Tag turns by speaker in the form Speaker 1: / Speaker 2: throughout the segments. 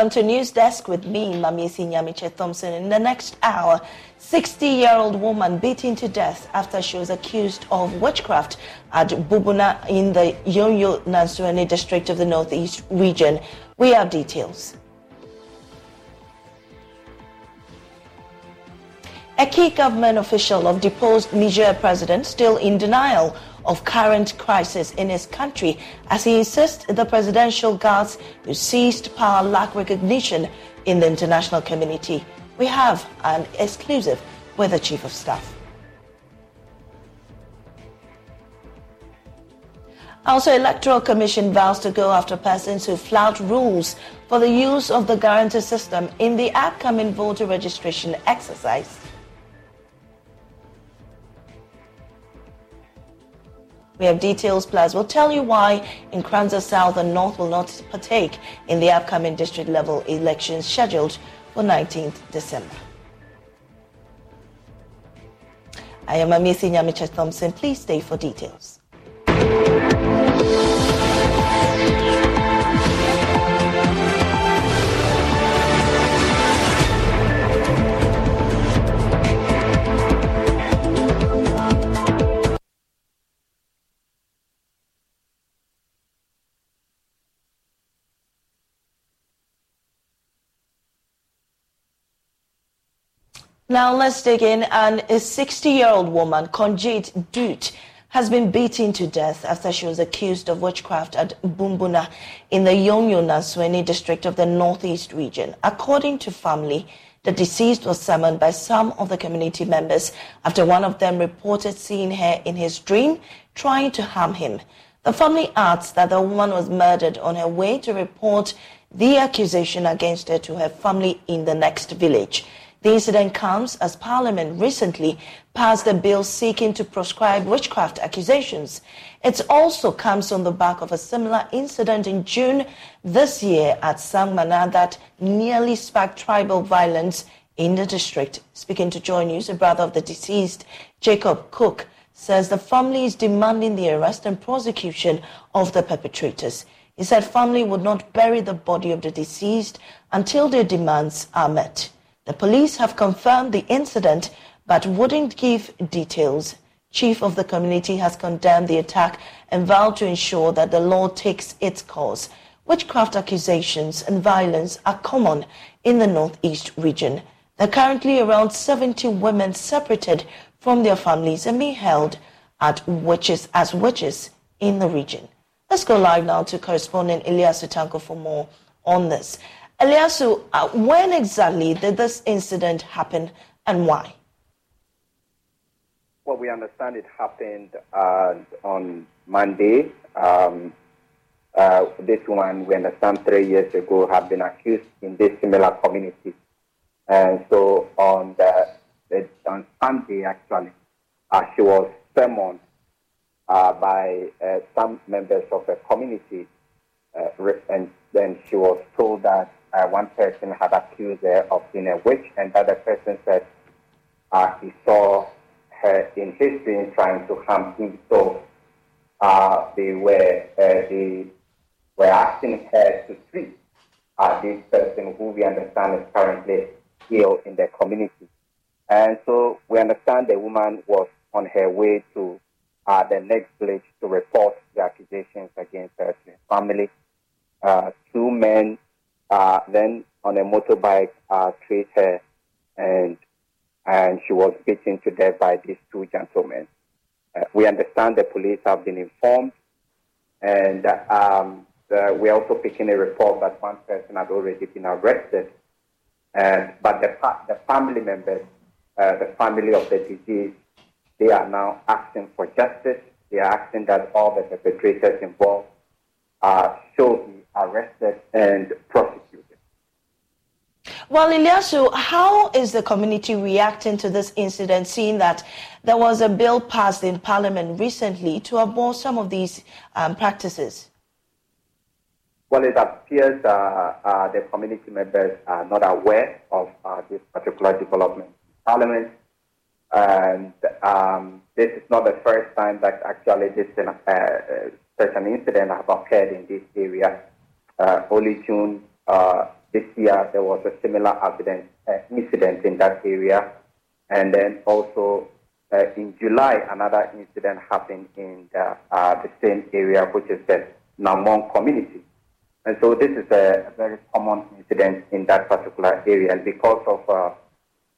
Speaker 1: Welcome to News Desk with me, Mamisi Nyamiche Thompson. In the next hour, 60-year-old woman beaten to death after she was accused of witchcraft at Bubuna in the Yonyo Nansuani district of the Northeast region. We have details. A key government official of deposed Niger president still in denial of current crisis in his country as he insists the presidential guards who seized power lack recognition in the international community. We have an exclusive with the Chief of Staff. Also, Electoral Commission vows to go after persons who flout rules for the use of the guarantee system in the upcoming voter registration exercise. We have details plus we'll tell you why Nkoranza South and North will not partake in the upcoming district level elections scheduled for 19th December. I am Amisi Nyamicha Thompson. Please stay for details. Now let's dig in. And a 60-year-old woman, Conjit Dut, has been beaten to death after she was accused of witchcraft at Bumbuna in the Yonyo Nasweni district of the Northeast region. According to family, the deceased was summoned by some of the community members after one of them reported seeing her in his dream trying to harm him. The family adds that the woman was murdered on her way to report the accusation against her to her family in the next village. The incident comes as Parliament recently passed a bill seeking to proscribe witchcraft accusations. It also comes on the back of a similar incident in June this year at Sangmana that nearly sparked tribal violence in the district. Speaking to Joy News, a brother of the deceased, Jacob Cook, says the family is demanding the arrest and prosecution of the perpetrators. He said family would not bury the body of the deceased until their demands are met. The police have confirmed the incident but wouldn't give details. Chief of the community has condemned the attack and vowed to ensure that the law takes its course. Witchcraft accusations and violence are common in the Northeast region. There are currently around 70 women separated from their families and being held at witches as witches in the region. Let's go live now to correspondent Eliasu Tanko for more on this. Eliasu, uh, when exactly did this incident happen and why?
Speaker 2: Well, we understand it happened uh, on Monday. Um, uh, this woman, we understand three years ago, had been accused in this similar community. And so on the, the on Sunday, actually, uh, she was summoned uh, by uh, some members of the community and then she was told that uh, one person had accused her of being a witch, and that the person said uh, he saw her in his dream trying to harm him. So uh, they were uh, they were asking her to treat uh, this person who we understand is currently ill in the community. And so we understand the woman was on her way to uh, the next village to report the accusations against her family. Two men uh, then on a motorbike uh, treat her and and she was beaten to death by these two gentlemen. Uh, we understand the police have been informed and um, we're also picking a report that one person had already been arrested. And, but the, the family members, uh, the family of the deceased, they are now asking for justice. They are asking that all the perpetrators involved uh, should be arrested and prosecuted.
Speaker 1: Well, Eliasu, how is the community reacting to this incident, seeing that there was a bill passed in Parliament recently to abolish some of these um, practices?
Speaker 2: Well, it appears uh, uh, the community members are not aware of uh, this particular development in Parliament. And um, this is not the first time that actually this uh, uh, such an incident has occurred in this area. Uh, only June this year, there was a similar accident, incident in that area. And then also in July, another incident happened in the, the same area, which is the Namong community. And so this is a, a, very common incident in that particular area. And because of uh,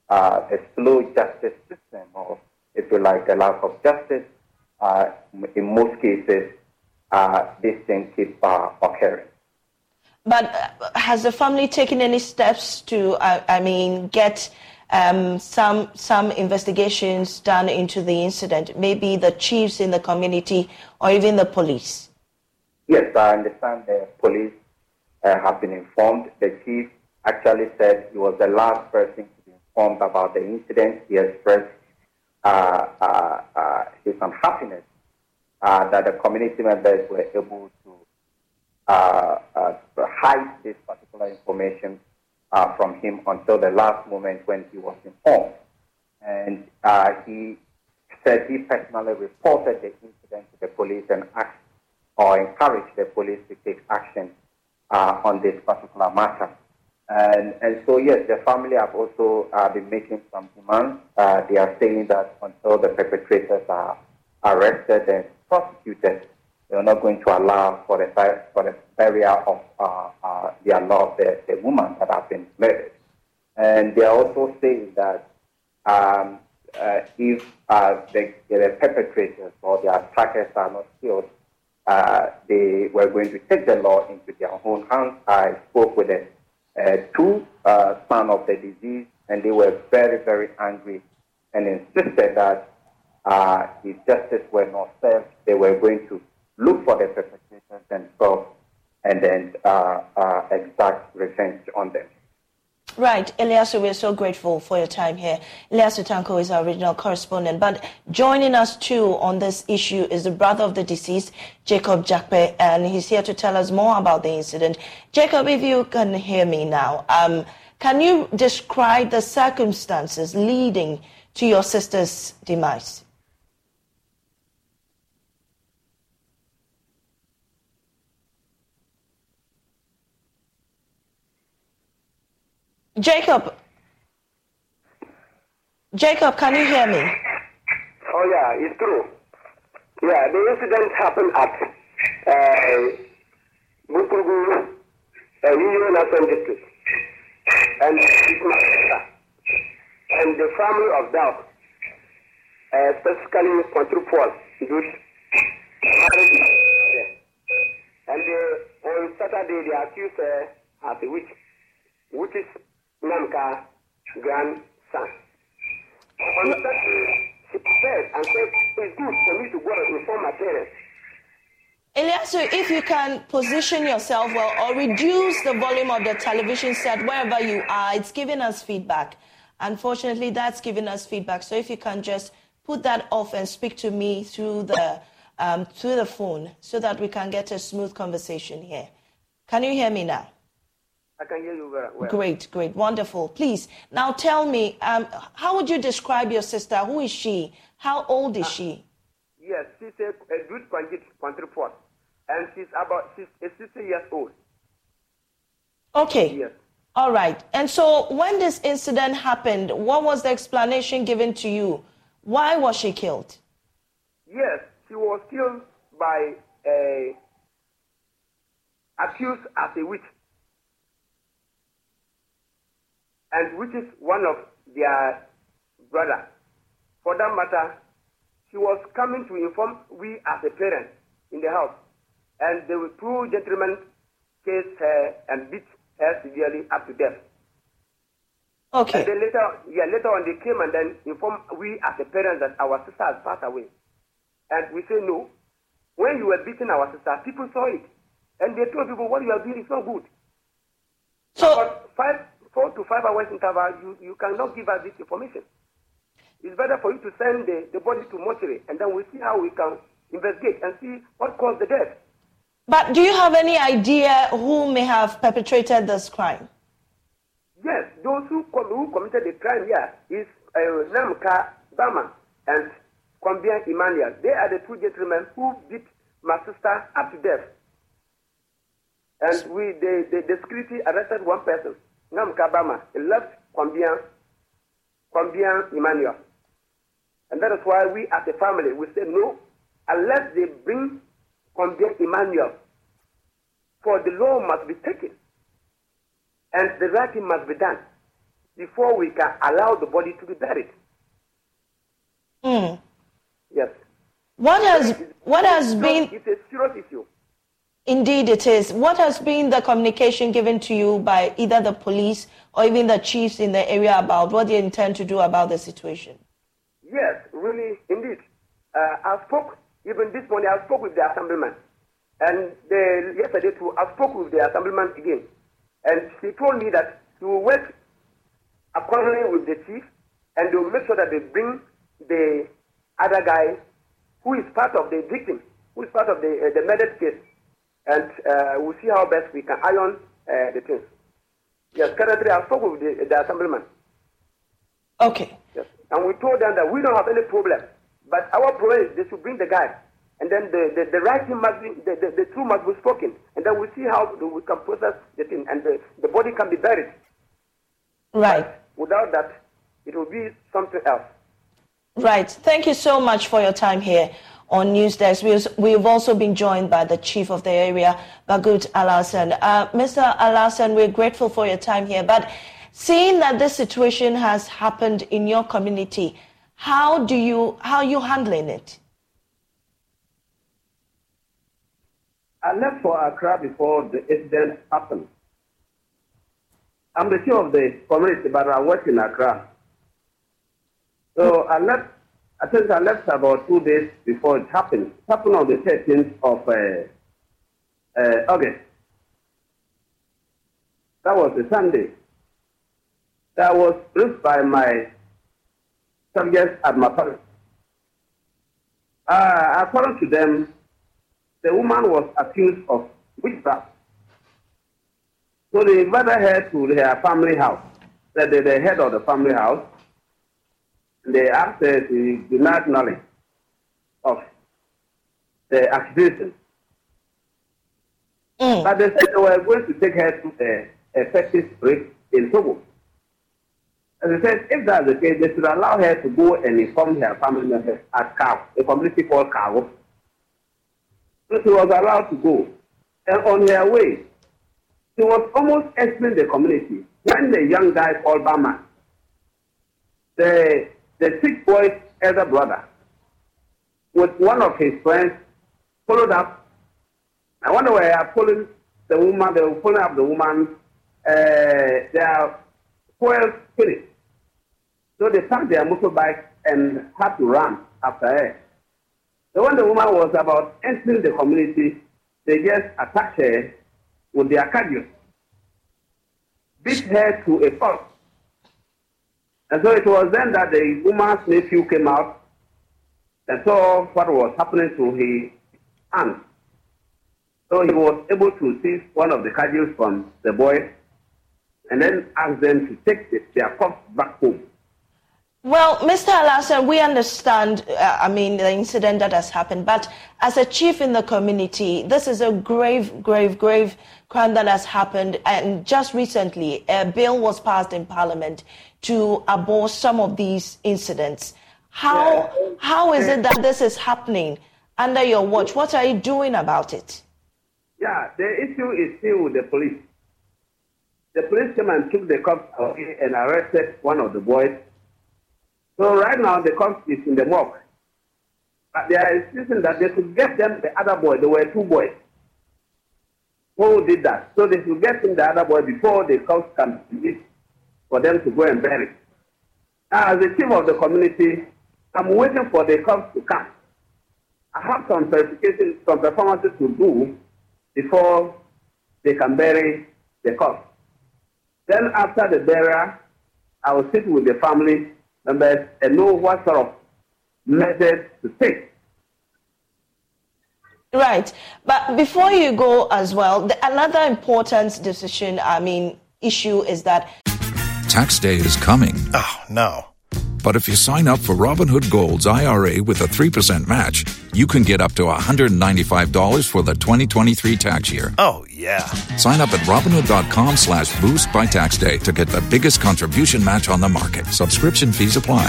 Speaker 2: uh, a slow justice system, or if you like, the lack of justice, uh, in most cases, uh, these things keep uh, occurring.
Speaker 1: But uh, has the family taken any steps to, I mean, get um, some some investigations done into the incident? Maybe the chiefs in the community or even the police.
Speaker 2: Yes, I understand the police uh, have been informed. The chief actually said he was the last person to be informed about the incident. He expressed uh, uh, uh his unhappiness uh, that the community members were able hide this particular information from him until the last moment when he was informed. And he said he personally reported the incident to the police and asked or encourage the police to take action uh, on this particular matter. And, and so, yes, the family have also uh, been making some demands. Uh, they are saying that until the perpetrators are arrested and prosecuted, they are not going to allow for the, for the burial of uh, uh, their love, the, the woman that have been murdered. And they are also saying that um, uh, if the, the perpetrators or their attackers are not killed, uh, they were going to take the law into their own hands. I spoke with the uh, two uh, sons of the disease, and they were very, very angry and insisted that uh, if justice were not served, they were going to look for the perpetrators themselves and then uh, uh, exact revenge on them.
Speaker 1: Right, Eliasu, we're so grateful for your time here. Eliasu Tanko is our original correspondent, but joining us too on this issue is the brother of the deceased, Jacob Jakpe, and he's here to tell us more about the incident. Jacob, if you can hear me now, um, can you describe the circumstances leading to your sister's demise? Jacob. Jacob, can you hear me?
Speaker 3: Oh, yeah, it's true. Yeah, the incident happened at uh, Bukugu, uh, Union National District. And and the family of Dow, uh, specifically Control Paul, and uh, on Saturday they accused uh, as a witch, which is Namka grandson. On Saturday, she said and said, it's good for me to go and inform my parents.
Speaker 1: Eliasu, if you can position yourself well or reduce the volume of the television set wherever you are, it's giving us feedback. Unfortunately, that's giving us feedback. So if you can just put that off and speak to me through the um, through the phone, so that we can get a smooth conversation here. Can you hear me now?
Speaker 4: I can hear you very well.
Speaker 1: Great, great, wonderful. Please, now tell me, um, how would you describe your sister? Who is she? How old is she?
Speaker 4: Yes, she's a, a good Kwantriport, and she's about she's a 60 years old.
Speaker 1: Okay.
Speaker 4: Yes.
Speaker 1: All right. And so when this incident happened, what was the explanation given to you? Why was she killed?
Speaker 4: Yes, she was killed by a accused as a witch, and which is one of their brother. For that matter, she was coming to inform we as a parent in the house, and the two gentlemen chased her and beat her severely up to death.
Speaker 1: Okay.
Speaker 4: And then later, yeah, later on they came and then informed we as a parent that our sister has passed away. And we say no. When you were beating our sister, people saw it. And they told people what you are doing is not good.
Speaker 1: So,
Speaker 4: five, four to five hours interval, you, you cannot give us this information. It's better for you to send the, the body to mortuary and then we'll see how we can investigate and see what caused the death.
Speaker 1: but do you have any idea who may have perpetrated this crime?
Speaker 4: Yes, those who, who committed the crime here is uh, Namka Bama and Kwambia Emmanuel. They are the two gentlemen who beat my sister up to death. And we, the, the, the security arrested one person, Namka Bama. He left Kwambia, Kwambia Emmanuel. And that is why we as a family, we say no, unless they bring Kwambia Emmanuel, for the law must be taken and the right thing must be done before we can allow the body to be buried.
Speaker 1: Hmm.
Speaker 4: Yes.
Speaker 1: What has what has been
Speaker 4: It's a serious issue.
Speaker 1: Indeed it is. What has been the communication given to you by either the police or even the chiefs in the area about what they intend to do about the situation?
Speaker 4: Yes, really, indeed. Uh, I spoke even this morning. I spoke with the assemblyman, and the, yesterday too. I spoke with the assemblyman again, and he told me that he will work accordingly with the chief, and they will make sure that they bring the other guy who is part of the victim, who is part of the uh, the murder case, and uh, we'll see how best we can iron uh, the things. Yes, currently I spoke with the, the assemblyman.
Speaker 1: Okay.
Speaker 4: Yes. And we told them that we don't have any problem. But our problem is they should bring the guy. And then the, the, the right thing must be, the, the, the truth must be spoken. And then we see how we can process the thing. And the, the body can be buried.
Speaker 1: Right.
Speaker 4: Without that, it will be something else.
Speaker 1: Right. Thank you so much for your time here on News Desk. We've, we've also been joined by the chief of the area, Bagut Alasan. Uh, Mr. Alasan, we're grateful for your time here. But seeing that this situation has happened in your community, how do you how are you handling it?
Speaker 5: I left for Accra before the incident happened. I'm the chief of the community, but I work in Accra. So I left, I think I left about two days before it happened. It happened on the 13th of uh, uh, August. That was a Sunday. That was briefed by my subjects at my parish. Uh, according to them, the woman was accused of witchcraft. So they invited her to their family house, the, the, the head of the family house. They asked her to deny knowledge of the accusation.
Speaker 1: Mm.
Speaker 5: But they said they were going to take her to a, fetish break in Togo. And they said if that's the case, they should allow her to go and inform her family members at Kaw, a community called Kawo. So she was allowed to go. And on her way, she was almost entering the community when the young guy called Bama, the, the sick boy's elder brother, with one of his friends, followed up. And when they were pulling the woman, they were pulling up the woman, uh, are fuel finished. So they parked their motorbike and had to run after her. So when the woman was about entering the community, they just attacked her with their cudgels, beat her to a pulp. And so it was then that the woman's nephew came out and saw what was happening to his aunt. So he was able to seize one of the cudgels from the boy
Speaker 4: and then ask them to take their corpse back home.
Speaker 1: Well, Mr. Alasan, we understand, uh, I mean, the incident that has happened, but as a chief in the community, this is a grave, grave, grave crime that has happened. And just recently, a bill was passed in Parliament to abort some of these incidents. How, yeah. how is it that this is happening under your watch? What are you doing about it?
Speaker 4: Yeah, the issue is still with the police. The police came and took the cops away and arrested one of the boys. So right now the cops is in the morgue. But they are insisting that they should get them the other boy. There were two boys who did that. So they should get him the other boy before the cops can release for them to go and bury. Now, as the chief of the community, I'm waiting for the cops to come. I have some verification, some performances to do before they can bury the corpse. Then after the burial, I will sit with the family members and know what sort of measures to take.
Speaker 1: Right. But before you go as well, the, another important decision, I mean, issue is that
Speaker 6: tax day is coming.
Speaker 7: Oh, no.
Speaker 6: But if you sign up for Robinhood Gold's IRA with a 3% match, you can get up to $195 for the 2023 tax year.
Speaker 7: Oh, yeah.
Speaker 6: Sign up at Robinhood.com slash boost by tax day to get the biggest contribution match on the market. Subscription fees apply.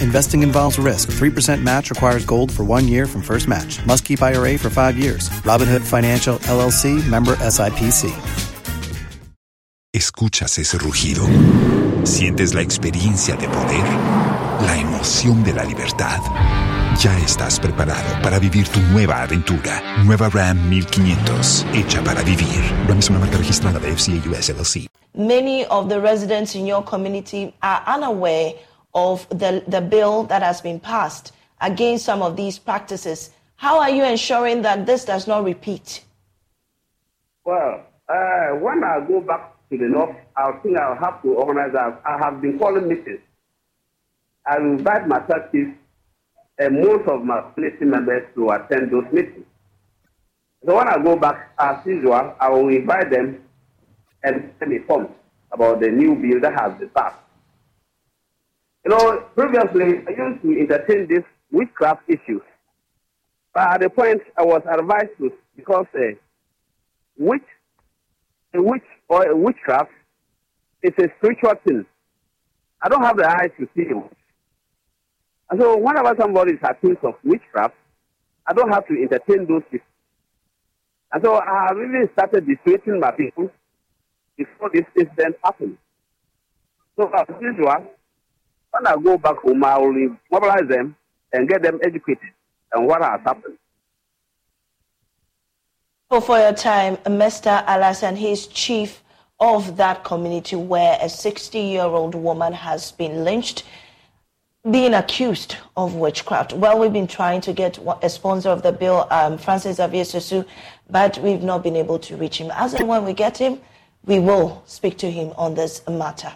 Speaker 8: Investing involves risk. 3% match requires gold for one year from first match. Must keep IRA for five years. Robinhood Financial LLC member SIPC.
Speaker 9: Escuchas ese rugido. Sientes la experiencia de poder, la emoción de la libertad. Ya estás preparado para vivir tu nueva aventura. Nueva Ram 1500, hecha para vivir. Ram es una marca registrada de FCA US LLC.
Speaker 1: Many of the residents in your community are unaware of the, the bill that has been passed against some of these practices. How are you ensuring that this does not repeat?
Speaker 4: Well, uh, when I go back to the north, I think I'll have to organize. I have been calling meetings. I will invite my churches and most of my community members to attend those meetings. So when I go back, as usual, I will invite them and be informed about the new bill that has been passed. You know, previously I used to entertain these witchcraft issues, but at the point I was advised to because uh, witch, a witch or a witchcraft is a spiritual thing. I don't have the eyes to see it. And so whenever somebody is accused of witchcraft, I don't have to entertain those people. And so I have really started dissuading my people before this incident happened. So as usual, when I go back home, I will mobilize them and get them educated on what has happened.
Speaker 1: Well, For your time, Mr. Alasan, he is chief of that community where a 60-year-old woman has been lynched, being accused of witchcraft. Well, we've been trying to get a sponsor of the bill, um, Francis Xavier Sosu, but we've not been able to reach him. As and when we get him, we will speak to him on this matter.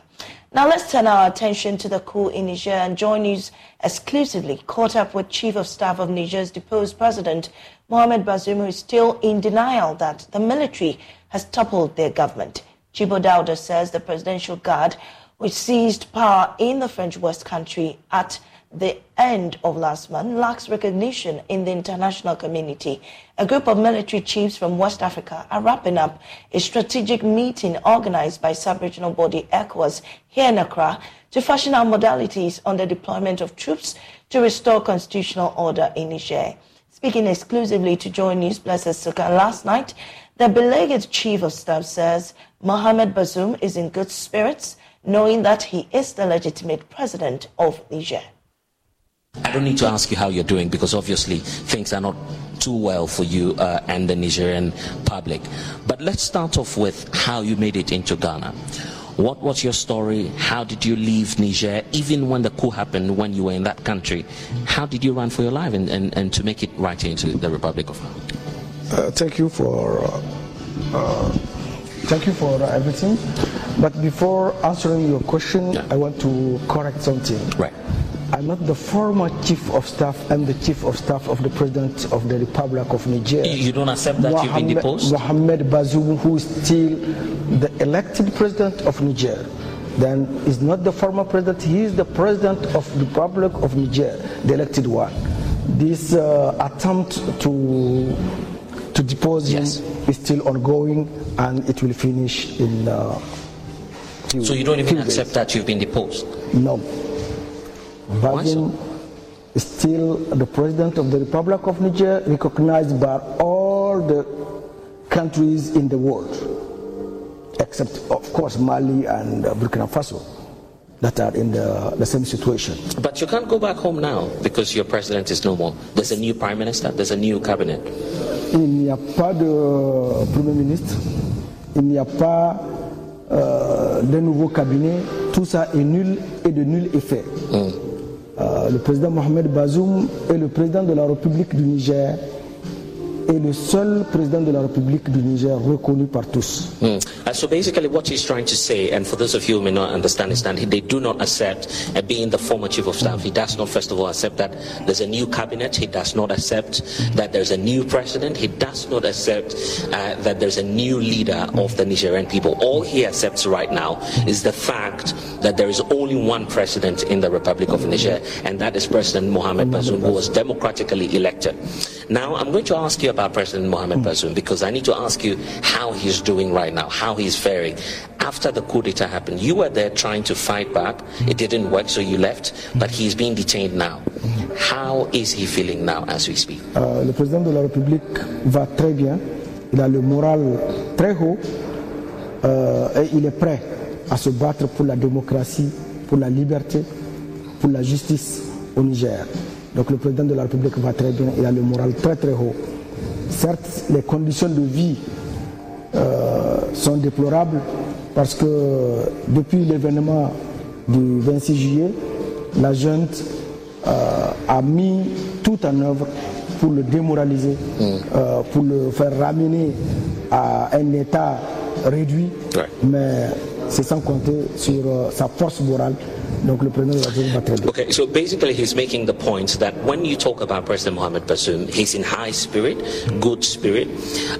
Speaker 1: Now let's turn our attention to the coup in Niger and Joy News exclusively caught up with Chief of Staff of Niger's deposed president, Mohamed Bazoum, who is still in denial that the military has toppled their government. Jibo Dauda says the Presidential Guard, which seized power in the French West Country at the end of last month, lacks recognition in the international community. A group of military chiefs from West Africa are wrapping up a strategic meeting organized by sub-regional body ECOWAS here in Accra to fashion out modalities on the deployment of troops to restore constitutional order in Niger. Speaking exclusively to Joy News Blessed Suka last night, the beleaguered chief of staff says Mohamed Bazoum is in good spirits, knowing that he is the legitimate president of Niger.
Speaker 10: I don't need to ask you how you're doing because obviously things are not too well for you uh, and the Nigerian public. But let's start off with how you made it into Ghana. What was your story? How did you leave Niger? Even when the coup happened, when you were in that country, how did you run for your life and, and, and to make it right into the Republic of Ghana?
Speaker 11: Uh, thank you for uh, uh, thank you for everything. But before answering your question, yeah. I want to correct something.
Speaker 10: Right.
Speaker 11: I'm not the former chief of staff. I'm the chief of staff of the president of the Republic of Niger.
Speaker 12: You don't accept that you've been deposed?
Speaker 11: Mohamed Bazoum, who is still the elected president of Niger, then is not the former president. He is the president of the Republic of Niger, the elected one. This uh, attempt to to depose
Speaker 12: Yes.
Speaker 11: him is still ongoing, and it will finish in. Uh,
Speaker 12: So you don't even
Speaker 11: days.
Speaker 12: accept that you've been deposed?
Speaker 11: No.
Speaker 12: Why so?
Speaker 11: Is still the president of the Republic of Niger, recognized by all the countries in the world, except, of course, Mali and uh, Burkina Faso, that are in the, the same situation.
Speaker 12: But you can't go back home now because your president is no more. There's a new prime minister, there's a new cabinet.
Speaker 11: Il n'y a pas de Premier ministre, il n'y a pas euh, de nouveau cabinet, tout ça est nul et de nul effet. Euh, le président Mohamed Bazoum est le président de la République du Niger et le seul président de la République du Niger reconnu par tous.
Speaker 12: Mm. Uh, so basically, what he's trying to say, and for those of you who may not understand, is that he- they do not accept uh, being the former chief of staff. He does not, first of all, accept that there's a new cabinet. He does not accept that there's a new president. He does not accept uh, that there's a new leader of the Nigerian people. All he accepts right now is the fact that there is only one president in the Republic of Niger, and that is President Mohamed Bazoum, who was democratically elected. Now, I'm going to ask you about President Mohamed hmm. Bazoum because I need to ask you how he's doing right now, how he's faring. After the coup d'etat happened, you were there trying to fight back. Hmm. It didn't work, so you left, hmm. but he's being detained now. How is he feeling now as we speak?
Speaker 11: Euh, le président de la République va très bien, il a le moral très haut euh, et il est prêt à se battre pour la démocratie, pour la liberté, pour la justice au Niger. Donc le président de la République va très bien, il a le moral très très haut. Certes, les conditions de vie euh, sont déplorables parce que depuis l'événement du 26 juillet, la junte euh, a mis tout en œuvre pour le démoraliser, euh, pour le faire ramener à un état réduit,
Speaker 12: Ouais.
Speaker 11: mais c'est sans compter sur euh, sa force morale. Donc le président va très bien.
Speaker 12: Okay, so basically, he's making the point that when you talk about President Mohamed Bazoum, he's in high spirit, good spirit.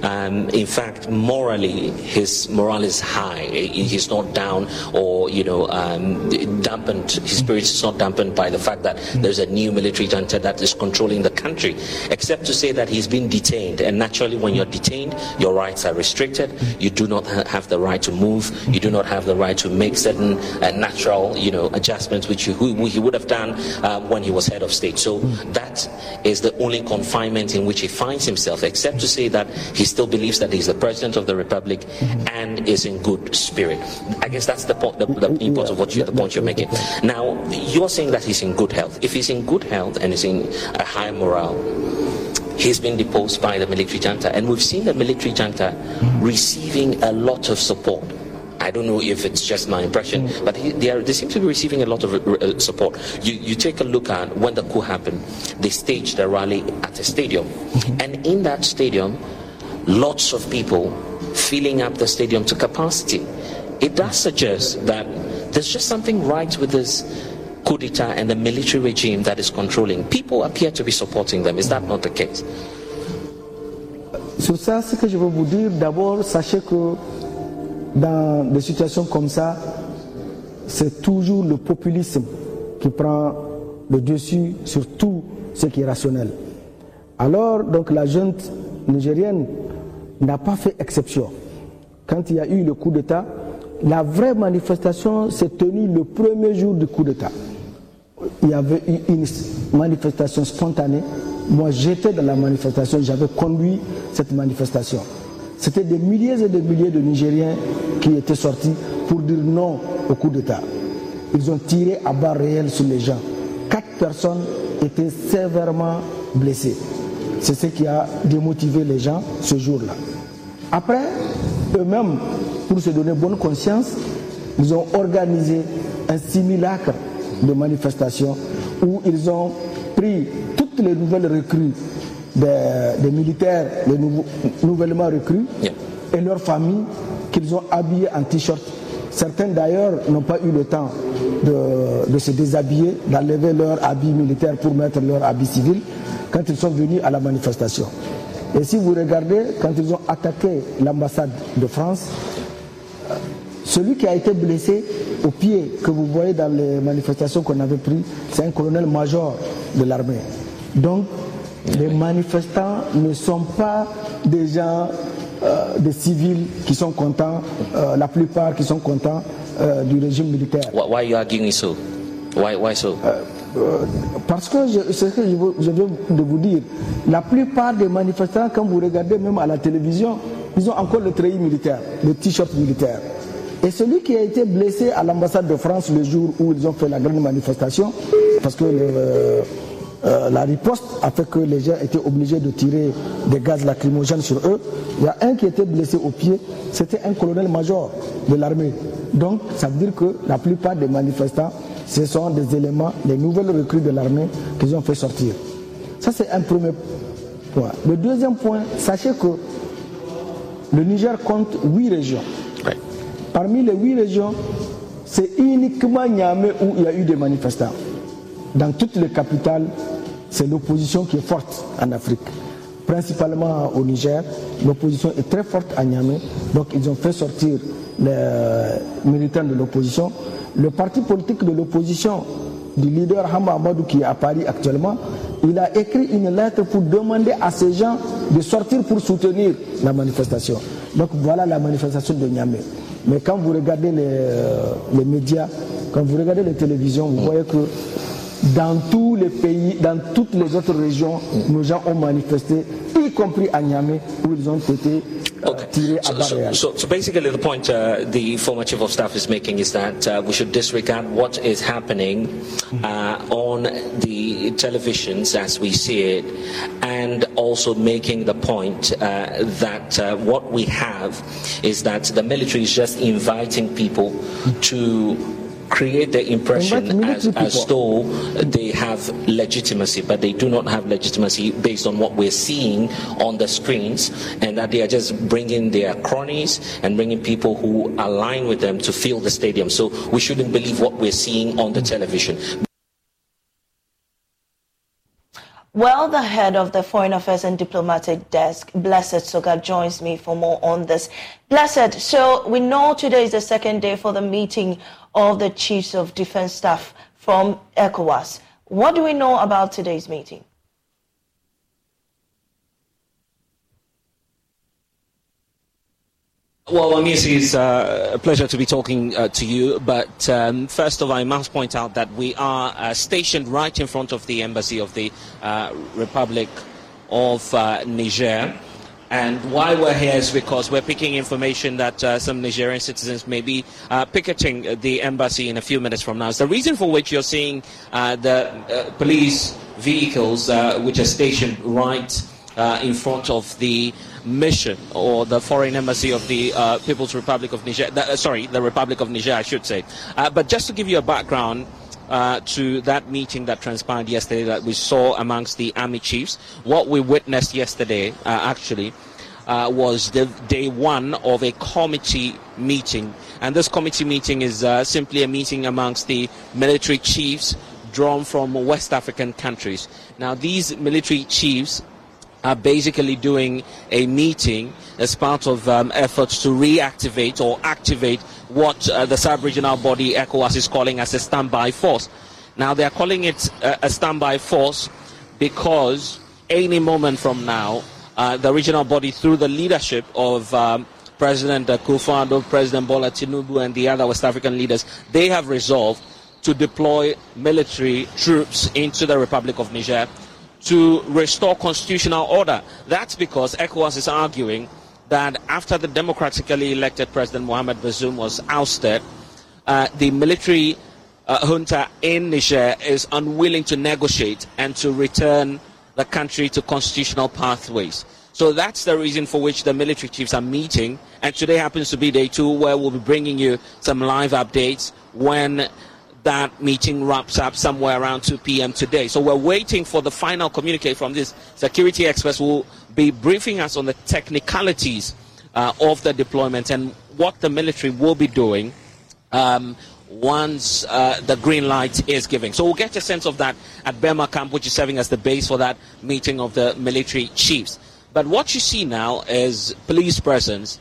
Speaker 12: Um, in fact, morally, his morale is high. He's not down or, you know, um, dampened. His spirit is not dampened by the fact that there's a new military junta that is controlling the country, except to say that he's been detained. And naturally, when you're detained, your rights are restricted. You do not ha- have the right to move. You do not have the right to make certain uh, natural, you know, adjustments which who, he would have done um, when he was head of state. So that is the only confinement in which he finds himself, except to say that he still believes that he's the president of the republic and is in good spirit. I guess that's the, point, the, the import of what you, the point you're making. Now, you're saying that he's in good health. If he's in good health and is in a high morale, he's been deposed by the military junta, and we've seen the military junta receiving a lot of support. I don't know if it's just my impression, but he, they, are, they seem to be receiving a lot of uh, support. You, you take a look at when the coup happened, they staged a rally at a stadium, and in that stadium, lots of people filling up the stadium to capacity. It does suggest that there's just something right with this coup d'etat and the military regime that is controlling. People appear to be supporting them. Is that not the case?
Speaker 11: Sur ça, ce que je veux vous dire, d'abord, sachez que dans des situations comme ça, c'est toujours le populisme qui prend le dessus sur tout ce qui est rationnel. Alors, donc, la junte nigérienne n'a pas fait exception. Quand il y a eu le coup d'État, la vraie manifestation s'est tenue le premier jour du coup d'État. Il y avait eu une manifestation spontanée. Moi, j'étais dans la manifestation, j'avais conduit cette manifestation. C'était des milliers et des milliers de Nigériens qui étaient sortis pour dire non au coup d'État. Ils ont tiré à barre réelle sur les gens. Quatre personnes étaient sévèrement blessées. C'est ce qui a démotivé les gens ce jour-là. Après, eux-mêmes, pour se donner bonne conscience, ils ont organisé un simulacre de manifestation où ils ont pris toutes les nouvelles recrues des, des militaires, les nouveaux- nouvellement recrues,
Speaker 12: Yeah.
Speaker 11: et leurs familles qu'ils ont habillées en t-shirt. Certains d'ailleurs n'ont pas eu le temps de, de se déshabiller, d'enlever leur habit militaire pour mettre leur habit civil quand ils sont venus à la manifestation. Et si vous regardez, quand ils ont attaqué l'ambassade de France, celui qui a été blessé au pied, que vous voyez dans les manifestations qu'on avait prises, c'est un colonel-major de l'armée. Donc, les manifestants ne sont pas des gens, euh, des civils qui sont contents, euh, la plupart qui sont contents euh, du régime militaire.
Speaker 10: Why, why are you arguing so? Why, why so?
Speaker 11: parce que c'est ce que je, veux- je viens de vous dire. La plupart des manifestants, quand vous regardez même à la télévision, ils ont encore le treillis militaire, le t-shirt militaire. Et celui qui a été blessé à l'ambassade de France le jour où ils ont fait la grande manifestation, parce que le, euh, la riposte a fait que les gens étaient obligés de tirer des gaz lacrymogènes sur eux. Il y a un qui était blessé au pied, c'était un colonel-major de l'armée. Donc ça veut dire que la plupart des manifestants, ce sont des éléments, des nouvelles recrues de l'armée qu'ils ont fait sortir. Ça c'est un premier point. Le deuxième point, sachez que le Niger compte huit régions. Parmi les huit régions, c'est uniquement Niamey où il y a eu des manifestants. Dans toutes les capitales, c'est l'opposition qui est forte en Afrique. Principalement au Niger, l'opposition est très forte à Niamey. Donc ils ont fait sortir les euh, militants de l'opposition. Le parti politique de l'opposition du leader Hamba Amadou qui est à Paris actuellement, il a écrit une lettre pour demander à ces gens de sortir pour soutenir la manifestation. Donc voilà la manifestation de Niamey. Mais quand vous regardez les, euh, les médias, quand vous regardez les télévisions, vous voyez que dans tous les pays, dans toutes les autres régions, nos gens ont manifesté, y compris à Niamey, où ils ont été euh, tirés
Speaker 10: So, so, so, so basically, the point uh, the former chief of staff is making is that uh, we should disregard what is happening uh, on the televisions as we see it, and also making the point uh, that uh, what we have is that the military is just inviting people to create the impression as, as though they have legitimacy, but they do not have legitimacy based on what we're seeing on the screens, and that they are just bringing their cronies and bringing people who align with them to fill the stadium. So we shouldn't believe what we're seeing on the television.
Speaker 1: Well, the head of the Foreign Affairs and Diplomatic Desk, Blessed Soga, joins me for more on this. Blessed, so we know today is the second day for the meeting of the Chiefs of Defense Staff from ECOWAS. What do we know about today's meeting?
Speaker 10: Well, Amis, it's uh, a pleasure to be talking uh, to you. But um, first of all, I must point out that we are uh, stationed right in front of the embassy of the uh, Republic of uh, Niger. And why we're here is because we're picking information that uh, some Nigerian citizens may be uh, picketing the embassy in a few minutes from now. It's the reason for which you're seeing uh, the uh, police vehicles uh, which are stationed right uh, in front of the mission or the foreign embassy of the People's Republic of Niger. Sorry, the Republic of Niger, I should say. But just to give you a background. Uh, to that meeting that transpired yesterday that we saw amongst the army chiefs. What we witnessed yesterday, uh, actually, uh, was the day one of a committee meeting. And this committee meeting is uh, simply a meeting amongst the military chiefs drawn from West African countries. Now, these military chiefs are basically doing a meeting as part of um, efforts to reactivate or activate what uh, the sub-regional body ECOWAS is calling as a standby force. Now they are calling it uh, a standby force because any moment from now, uh, the regional body, through the leadership of um, President Akufo-Addo, President Bola Tinubu, and the other West African leaders, they have resolved to deploy military troops into the Republic of Niger to restore constitutional order. That's because ECOWAS is arguing that after the democratically elected President Mohamed Bazoum was ousted, uh, the military uh, junta in Niger is unwilling to negotiate and to return the country to constitutional pathways. So that's the reason for which the military chiefs are meeting. And today happens to be day two, where we'll be bringing you some live updates when that meeting wraps up somewhere around 2 p.m. today. So we're waiting for the final communique from this. Security experts will be briefing us on the technicalities uh, of the deployment and what the military will be doing um, once uh, the green light is given. So we'll get a sense of that at Burma camp, which is serving as the base for that meeting of the military chiefs. But what you see now is police presence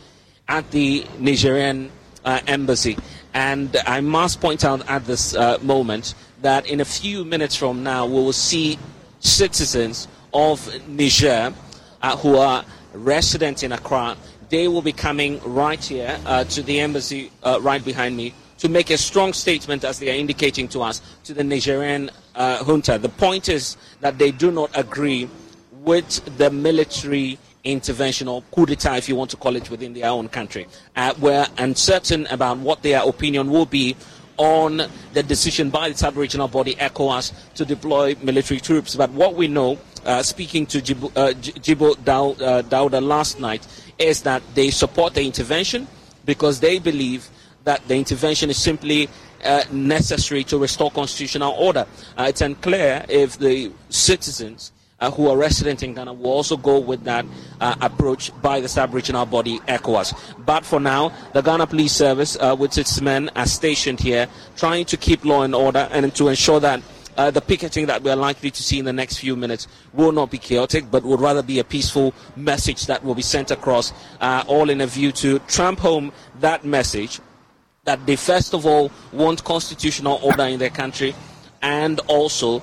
Speaker 10: at the Nigerian uh, embassy. And I must point out at this uh, moment that in a few minutes from now, we will see citizens of Niger uh, who are resident in Accra. They will be coming right here uh, to the embassy uh, right behind me to make a strong statement, as they are indicating to us, to the Nigerian uh, junta. The point is that they do not agree with the military intervention or coup d'etat, if you want to call it, within their own country. Uh, we're uncertain about what their opinion will be on the decision by the sub-regional body ECOWAS to deploy military troops. But what we know, speaking to Jibo, uh, Jibo uh, last night, is that they support the intervention because they believe that the intervention is simply uh, necessary to restore constitutional order. Uh, it's unclear if the citizens uh, who are resident in Ghana will also go with that uh, approach by the sub-regional body ECOWAS. But for now, the Ghana Police Service, uh, with its men, are stationed here, trying to keep law and order and to ensure that uh, the picketing that we are likely to see in the next few minutes will not be chaotic, but would rather be a peaceful message that will be sent across, uh, all in a view to tramp home that message that they first of all want constitutional order in their country and also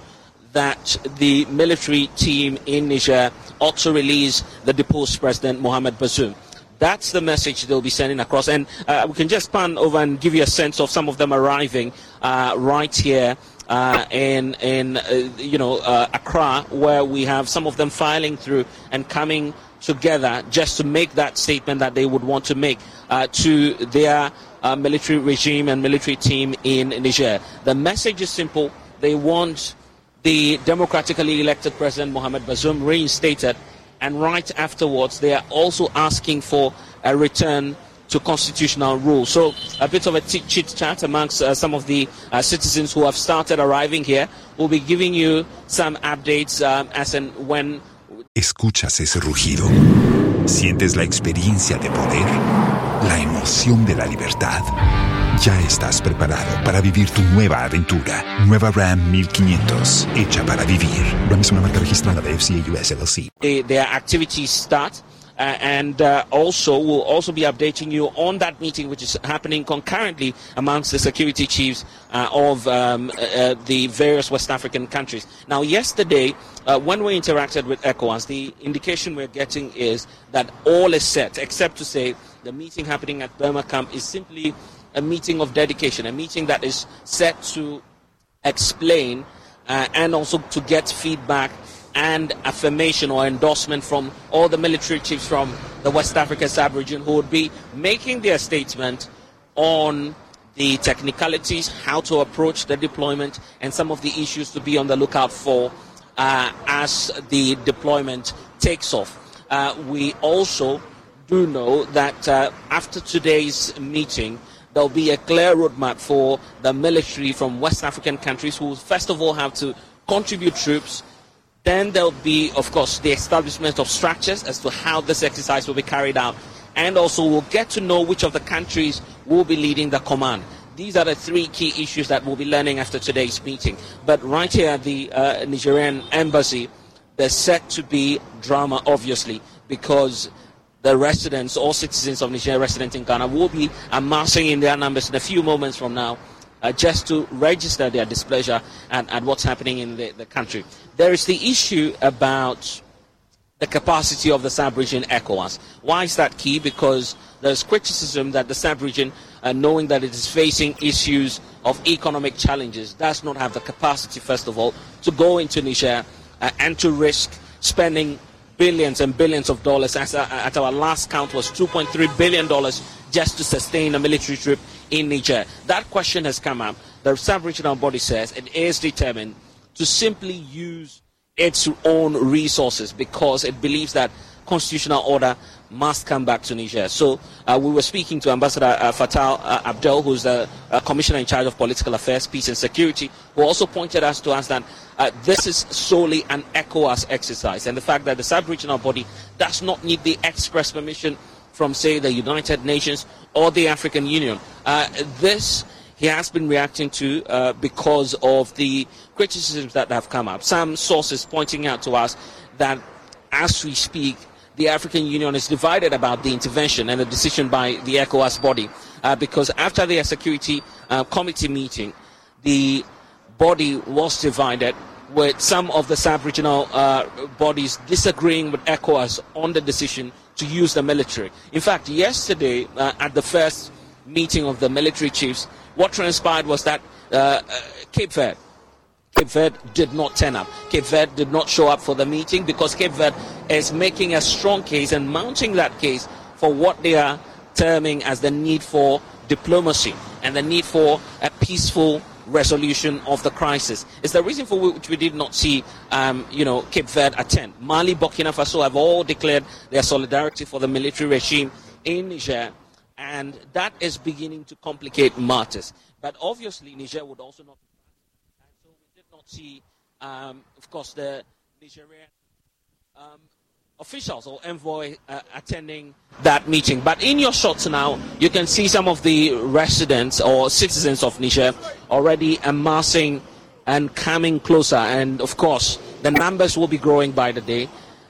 Speaker 10: that the military team in Niger ought to release the deposed president Mohamed Bazoum. That's the message they'll be sending across. And uh, we can just pan over and give you a sense of some of them arriving uh, right here uh, in, in uh, you know, uh, Accra, where we have some of them filing through and coming together just to make that statement that they would want to make uh, to their military regime and military team in Niger. The message is simple. They want the democratically elected President Mohamed Bazoum reinstated, and right afterwards they are also asking for a return to constitutional rule. So a bit of a chit chat amongst uh, some of the uh, citizens who have started arriving here. We'll be giving you some updates um, as and when.
Speaker 9: Escuchas ese rugido. Sientes la experiencia de poder, la emoción de la libertad. Ya estás preparado para vivir tu nueva aventura. Nueva Ram 1500, hecha para vivir. Ram es una marca registrada de FCA US LLC.
Speaker 10: their activities start. Uh, and uh, also we'll also be updating you on that meeting which is happening concurrently amongst the security chiefs uh, of um, the various West African countries. Now, yesterday, when we interacted with ECOWAS, the indication we're getting is that all is set, except to say the meeting happening at Burma camp is simply a meeting of dedication, a meeting that is set to explain uh, and also to get feedback and affirmation or endorsement from all the military chiefs from the West Africa sub-region who would be making their statement on the technicalities, how to approach the deployment, and some of the issues to be on the lookout for uh, as the deployment takes off. Uh, we also do know that uh, after today's meeting, there'll be a clear roadmap for the military from West African countries who, first of all, have to contribute troops. Then there'll be, of course, the establishment of structures as to how this exercise will be carried out. And also, we'll get to know which of the countries will be leading the command. These are the three key issues that we'll be learning after today's meeting. But right here at the uh, Nigerian embassy, there's set to be drama, obviously, because the residents or citizens of Nigeria resident in Ghana will be amassing in their numbers in a few moments from now uh, just to register their displeasure at, at what's happening in the, the, country. There is the issue about the capacity of the sub-region ECOWAS. Why is that key? Because there's criticism that the sub-region, uh, knowing that it is facing issues of economic challenges, does not have the capacity, first of all, to go into Niger uh, and to risk spending billions and billions of dollars. As uh, at our last count was 2.3 billion dollars just to sustain a military trip in Niger. That question has come up. The sub-regional body says it is determined to simply use its own resources because it believes that constitutional order must come back to Niger. So uh, we were speaking to Ambassador uh, Fatal uh, Abdel, who's the uh, Commissioner in charge of Political Affairs, Peace and Security, who also pointed us to us that uh, this is solely an ECOWAS exercise, and the fact that the sub-regional body does not need the express permission from, say, the United Nations or the African Union. Uh, this he has been reacting to uh, because of the criticisms that have come up. Some sources pointing out to us that as we speak, the African Union is divided about the intervention and the decision by the ECOWAS body uh, because after their security uh, committee meeting, the body was divided with some of the sub-regional uh, bodies disagreeing with ECOWAS on the decision to use the military. In fact, yesterday uh, at the first meeting of the military chiefs, what transpired was that uh, uh, Cape Verde, Cape Verde did not turn up. Cape Verde did not show up for the meeting because Cape Verde is making a strong case and mounting that case for what they are terming as the need for diplomacy and the need for a peaceful resolution of the crisis. It's the reason for which we did not see, um, you know, Cape Verde attend. Mali, Burkina Faso have all declared their solidarity for the military regime in Niger and that is beginning to complicate matters. But obviously, Niger would also not. And so we did not see, um, of course, the Nigerian um, officials or envoy uh, attending that meeting. But in your shots now, you can see some of the residents or citizens of Niger already amassing and coming closer. And of course, the numbers will be growing by the day.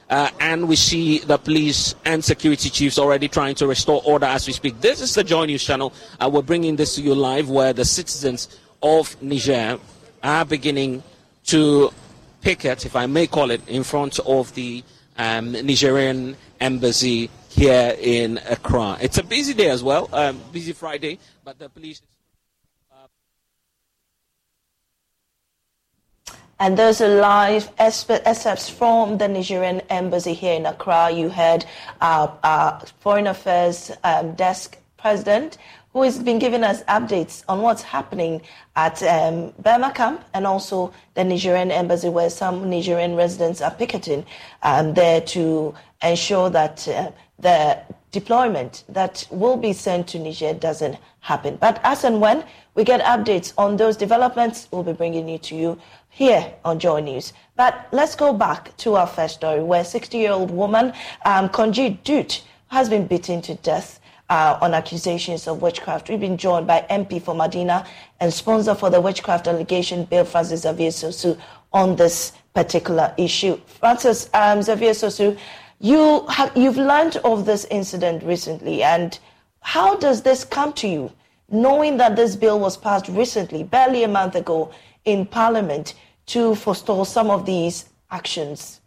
Speaker 10: Uh, and we see the police and security chiefs already trying to restore order as we speak. This is the Joy News channel. Uh, we're bringing this to you live where the citizens of Niger are beginning to picket, if I may call it, in front of the um, Nigerian embassy here in Accra. It's a busy day as well, um, busy Friday, but the police
Speaker 1: And those are live excerpts from the Nigerian embassy here in Accra. You heard our, our Foreign Affairs um, Desk President, who has been giving us updates on what's happening at um, Burma camp and also the Nigerian embassy, where some Nigerian residents are picketing um, there to ensure that uh, the deployment that will be sent to Niger doesn't happen. But as and when we get updates on those developments, we'll be bringing it to you here on Joy News. But let's go back to our first story where 60 year old woman, um, Konji Dut, has been beaten to death. Uh, on accusations of witchcraft. We've been joined by MP for Madina and sponsor for the witchcraft allegation, Bill Francis Xavier Sosu, on this particular issue. Francis um, Xavier Sosu, you have, you've learned of this incident recently, and how does this come to you, knowing that this bill was passed recently, barely a month ago, in Parliament to forestall some of these actions?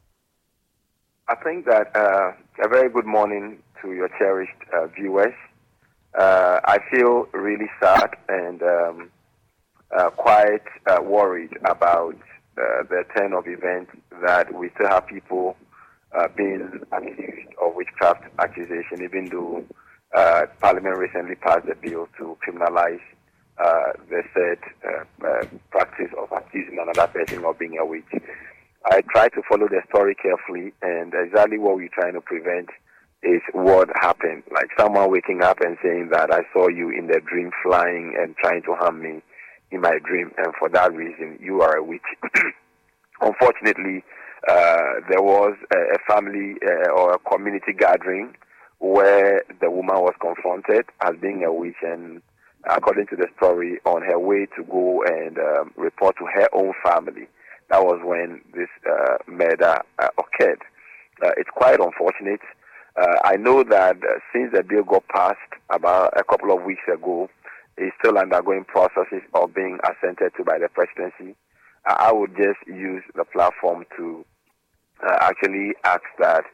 Speaker 13: I think that uh, a very good morning to your cherished uh, viewers. Uh, I feel really sad and um, uh, quite uh, worried about uh, the turn of events that we still have people being accused of witchcraft accusation, even though Parliament recently passed a bill to criminalize uh, the said uh, uh, practice of accusing another person of being a witch. I try to follow the story carefully, and exactly what we're trying to prevent is what happened. Like someone waking up and saying that I saw you in the dream flying and trying to harm me in my dream, and for that reason, you are a witch. Unfortunately, uh, there was a, family uh, or a community gathering where the woman was confronted as being a witch and according to the story, on her way to go and um, report to her own family. That was when this uh, murder uh, occurred. Uh, it's quite unfortunate. Uh, I know that uh, since the bill got passed about a couple of weeks ago, it's still undergoing processes of being assented to by the presidency. I would just use the platform to uh, actually ask that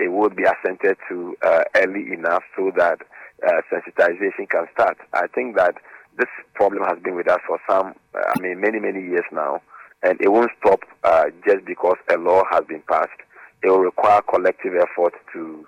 Speaker 13: it would be assented to early enough so that uh, sensitization can start. I think that this problem has been with us for some, uh, I mean, many, many years now, and it won't stop uh, just because a law has been passed. It will require collective effort to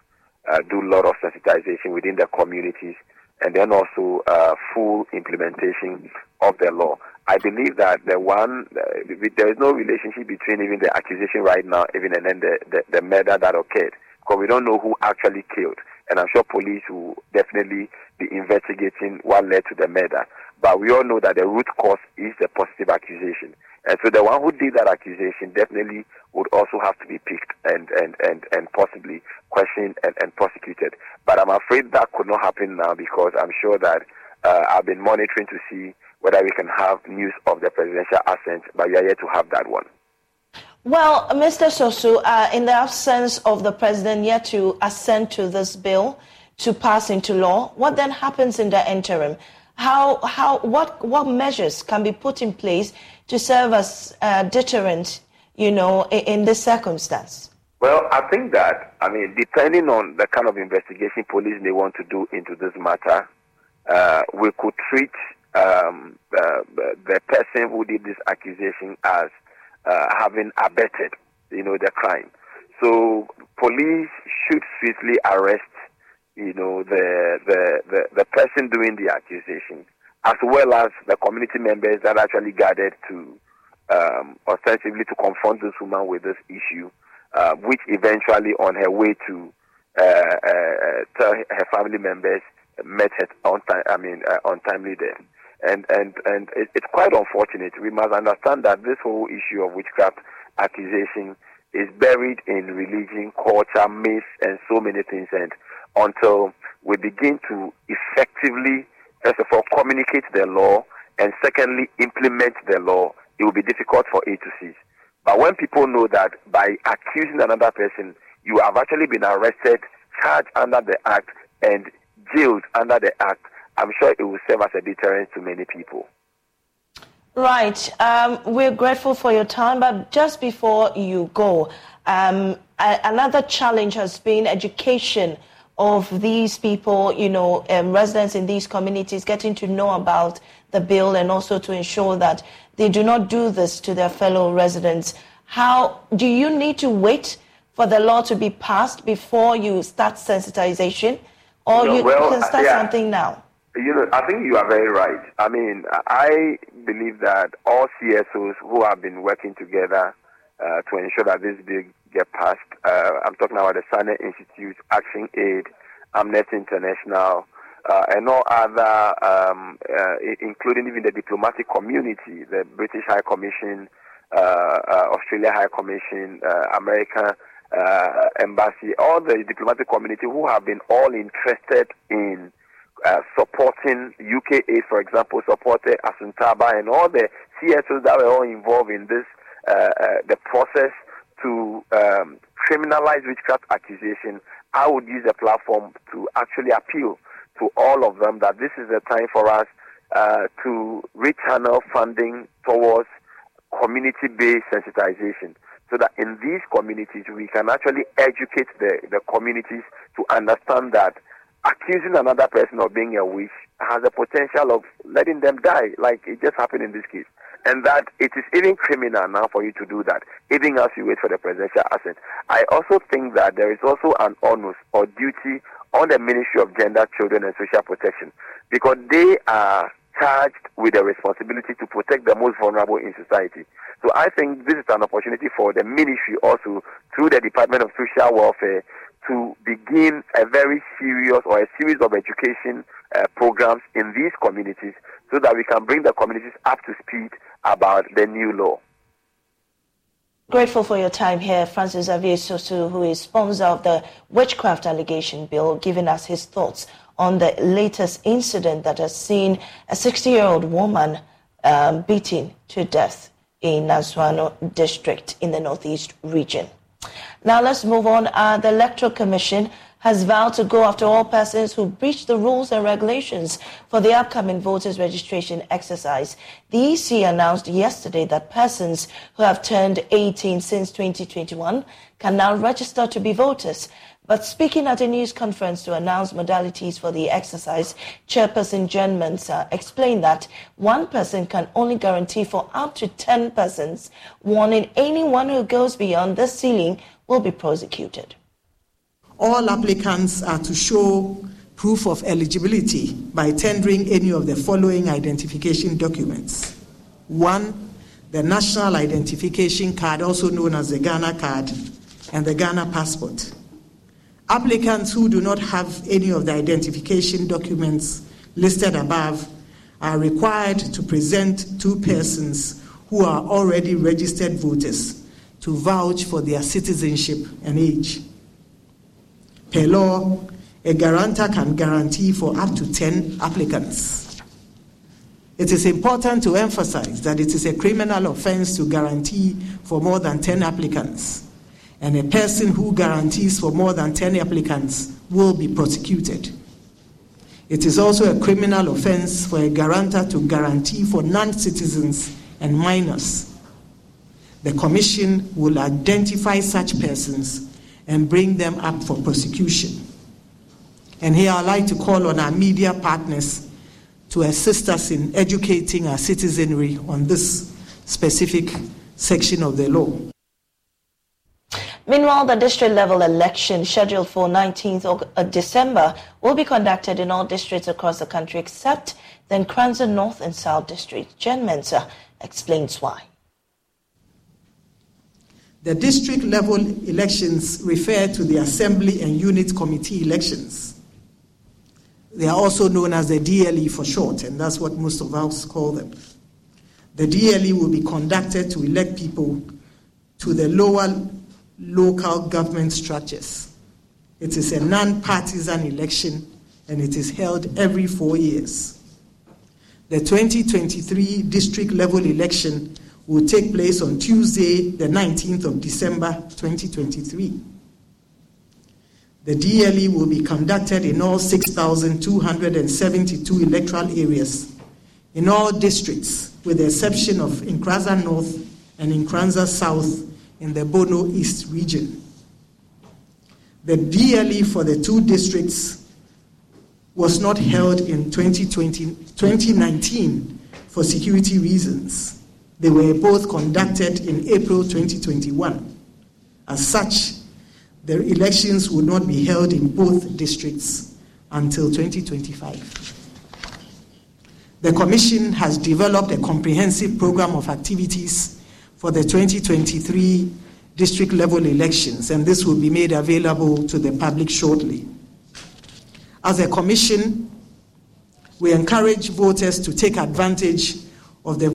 Speaker 13: uh, do a lot of sensitization within the communities and then also uh, full implementation of the law. I believe that the one, uh, there is no relationship between even the accusation right now, even and then the, the, the murder that occurred, because we don't know who actually killed and I'm sure police will definitely be investigating what led to the murder. But we all know that the root cause is the positive accusation. And so the one who did that accusation definitely would also have to be picked and, and, and, and possibly questioned and, and prosecuted. But I'm afraid that could not happen now because I'm sure that uh, I've been monitoring to see whether we can have news of the presidential assent, but we are yet to have that one.
Speaker 1: Well, Mr. Sosu, uh, in the absence of the president yet to assent to this bill to pass into law, what then happens in the interim? How, how, what, what measures can be put in place to serve as a deterrent, you know, in, in this circumstance?
Speaker 13: Well, I think that, I mean, depending on the kind of investigation police may want to do into this matter, uh, we could treat um, uh, the person who did this accusation as uh, having abetted, you know, the crime. So police should swiftly arrest, you know, the, the, the, the person doing the accusation, as well as the community members that actually gathered to um, ostensibly to confront this woman with this issue, uh, which eventually, on her way to uh, uh, tell her family members, met her on time. I mean, uh, untimely death and and and it, it's quite unfortunate. We must understand that this whole issue of witchcraft accusation is buried in religion, culture, myths, and so many things. And until we begin to effectively, first of all, communicate the law, and secondly, implement the law, it will be difficult for A to cease. But when people know that by accusing another person, you have actually been arrested, charged under the act, and jailed under the act, I'm sure it will serve as a deterrent to many people.
Speaker 1: Right. Um, we're grateful for your time, but just before you go, um, a- another challenge has been education of these people, you know, um, residents in these communities getting to know about the bill and also to ensure that they do not do this to their fellow residents. How do you need to wait for the law to be passed before you start sensitization, or
Speaker 13: No,
Speaker 1: you,
Speaker 13: well,
Speaker 1: can start
Speaker 13: yeah.
Speaker 1: something now?
Speaker 13: You know, I think you are very right. I mean, I believe that all CSOs who have been working together uh, to ensure that this bill get passed, uh, I'm talking about the Sanneh Institute, Action Aid, Amnesty International, uh, and all other, um, uh, including even the diplomatic community, the British High Commission, uh, uh, Australia High Commission, uh, American uh, Embassy, all the diplomatic community who have been all interested in supporting UK aid, for example, supported Asuntaba and all the CSOs that were all involved in this, the process to um, criminalize witchcraft accusation. I would use the platform to actually appeal to all of them that this is the time for us uh, to rechannel funding towards community-based sensitization so that in these communities we can actually educate the, the communities to understand that accusing another person of being a witch has the potential of letting them die, like it just happened in this case. And that it is even criminal now for you to do that, even as you wait for the presidential assent. I also think that there is also an onus or duty on the Ministry of Gender, Children and Social Protection because they are charged with the responsibility to protect the most vulnerable in society. So I think this is an opportunity for the ministry also through the Department of Social Welfare to begin a very serious or a series of education uh, programs in these communities so that we can bring the communities up to speed about the new law.
Speaker 1: Grateful for your time here, Francis Xavier Sosu, who is sponsor of the witchcraft allegation bill, giving us his thoughts on the latest incident that has seen a 60-year-old woman um, beaten to death in Naswano district in the northeast region. Now let's move on. Uh, the Electoral Commission has vowed to go after all persons who breach the rules and regulations for the upcoming voters registration exercise. The EC announced yesterday that persons who have turned 18 since 2021 can now register to be voters. But speaking at a news conference to announce modalities for the exercise, Chairperson Jean Mensa explained that one person can only guarantee for up to 10 persons, warning anyone who goes beyond this ceiling will be prosecuted.
Speaker 14: All applicants are to show proof of eligibility by tendering any of the following identification documents. One, the national identification card, also known as the Ghana card, and the Ghana passport. Applicants who do not have any of the identification documents listed above are required to present two persons who are already registered voters to vouch for their citizenship and age. Per law, a guarantor can guarantee for up to 10 applicants. It is important to emphasize that it is a criminal offense to guarantee for more than 10 applicants, and a person who guarantees for more than 10 applicants will be prosecuted. It is also a criminal offense for a guarantor to guarantee for non citizens and minors. The Commission will identify such persons and bring them up for prosecution. And here I'd like to call on our media partners to assist us in educating our citizenry on this specific section of the law.
Speaker 1: Meanwhile, the district level election scheduled for 19th uh, December will be conducted in all districts across the country except the Nkoranza North and South districts. Jean Mensa explains why.
Speaker 14: The district level elections refer to the assembly and unit committee elections. They are also known as the DLE for short, and that's what most of us call them. The DLE will be conducted to elect people to the lower local government structures. It is a non partisan election and it is held every four years. The 2023 district level election will take place on Tuesday, the 19th of December 2023. The DLE will be conducted in all 6,272 electoral areas in all districts, with the exception of Nkoranza North and Nkoranza South in the Bono East region. The DLE for the two districts was not held in 2020, 2019 for security reasons. They were both conducted in April 2021. As such, the elections would not be held in both districts until 2025. The Commission has developed a comprehensive program of activities for the 2023 district level elections, and this will be made available to the public shortly. As a Commission, we encourage voters to take advantage of the.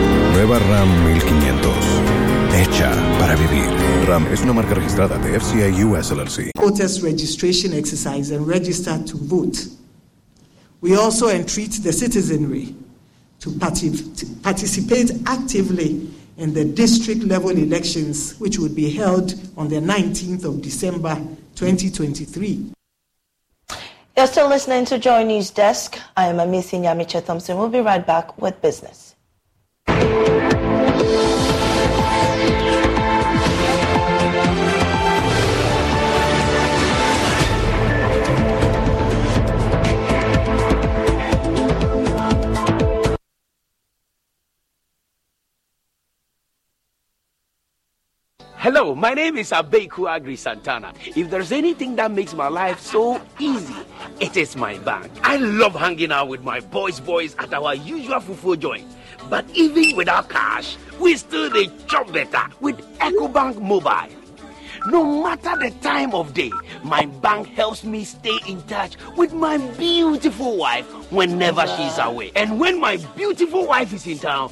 Speaker 7: Nueva RAM 1500. Hecha para vivir. RAM es una marca registrada de FCA US LLC.
Speaker 14: Voters registration exercise and register to vote. We also entreat the citizenry to participate actively in the district level elections, which would be held on the 19th of December 2023.
Speaker 1: You're still listening to Joy News Desk. I am Amisi Nyamiche Thompson. We'll be right back with business.
Speaker 15: Hello, my name is Abeiku Aggrey Santana. If there's anything that makes my life so easy, it is my bank. I love hanging out with my boys' boys at our usual fufu joint. But even without cash, we still the chop better with EcoBank Mobile. No matter the time of day, my bank helps me stay in touch with my beautiful wife whenever she's away. And when my beautiful wife is in town,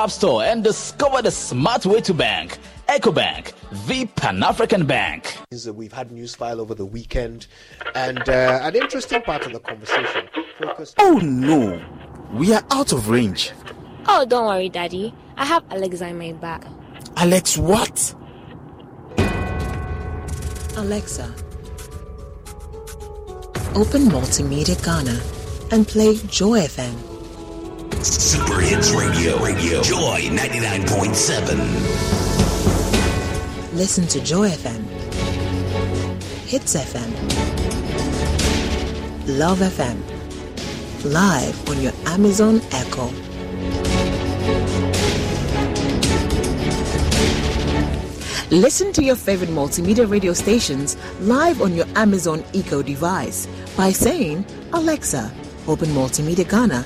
Speaker 16: App Store and discover the smart way to bank. EcoBank, the Pan African Bank.
Speaker 17: We've had news file over the weekend, and uh, an interesting part of the conversation focused.
Speaker 18: Oh no, we are out of range.
Speaker 19: Oh, don't worry, Daddy. I have Alexa in my bag.
Speaker 18: Alex, what?
Speaker 20: Alexa, open Multimedia Ghana and play Joy FM.
Speaker 21: Super Hits Radio, Radio, Joy 99.7.
Speaker 20: Listen to Joy FM Hits FM. Love FM. Live on your Amazon Echo. Listen to your favorite multimedia radio stations live on your Amazon Echo device by saying, Alexa, open Multimedia Ghana,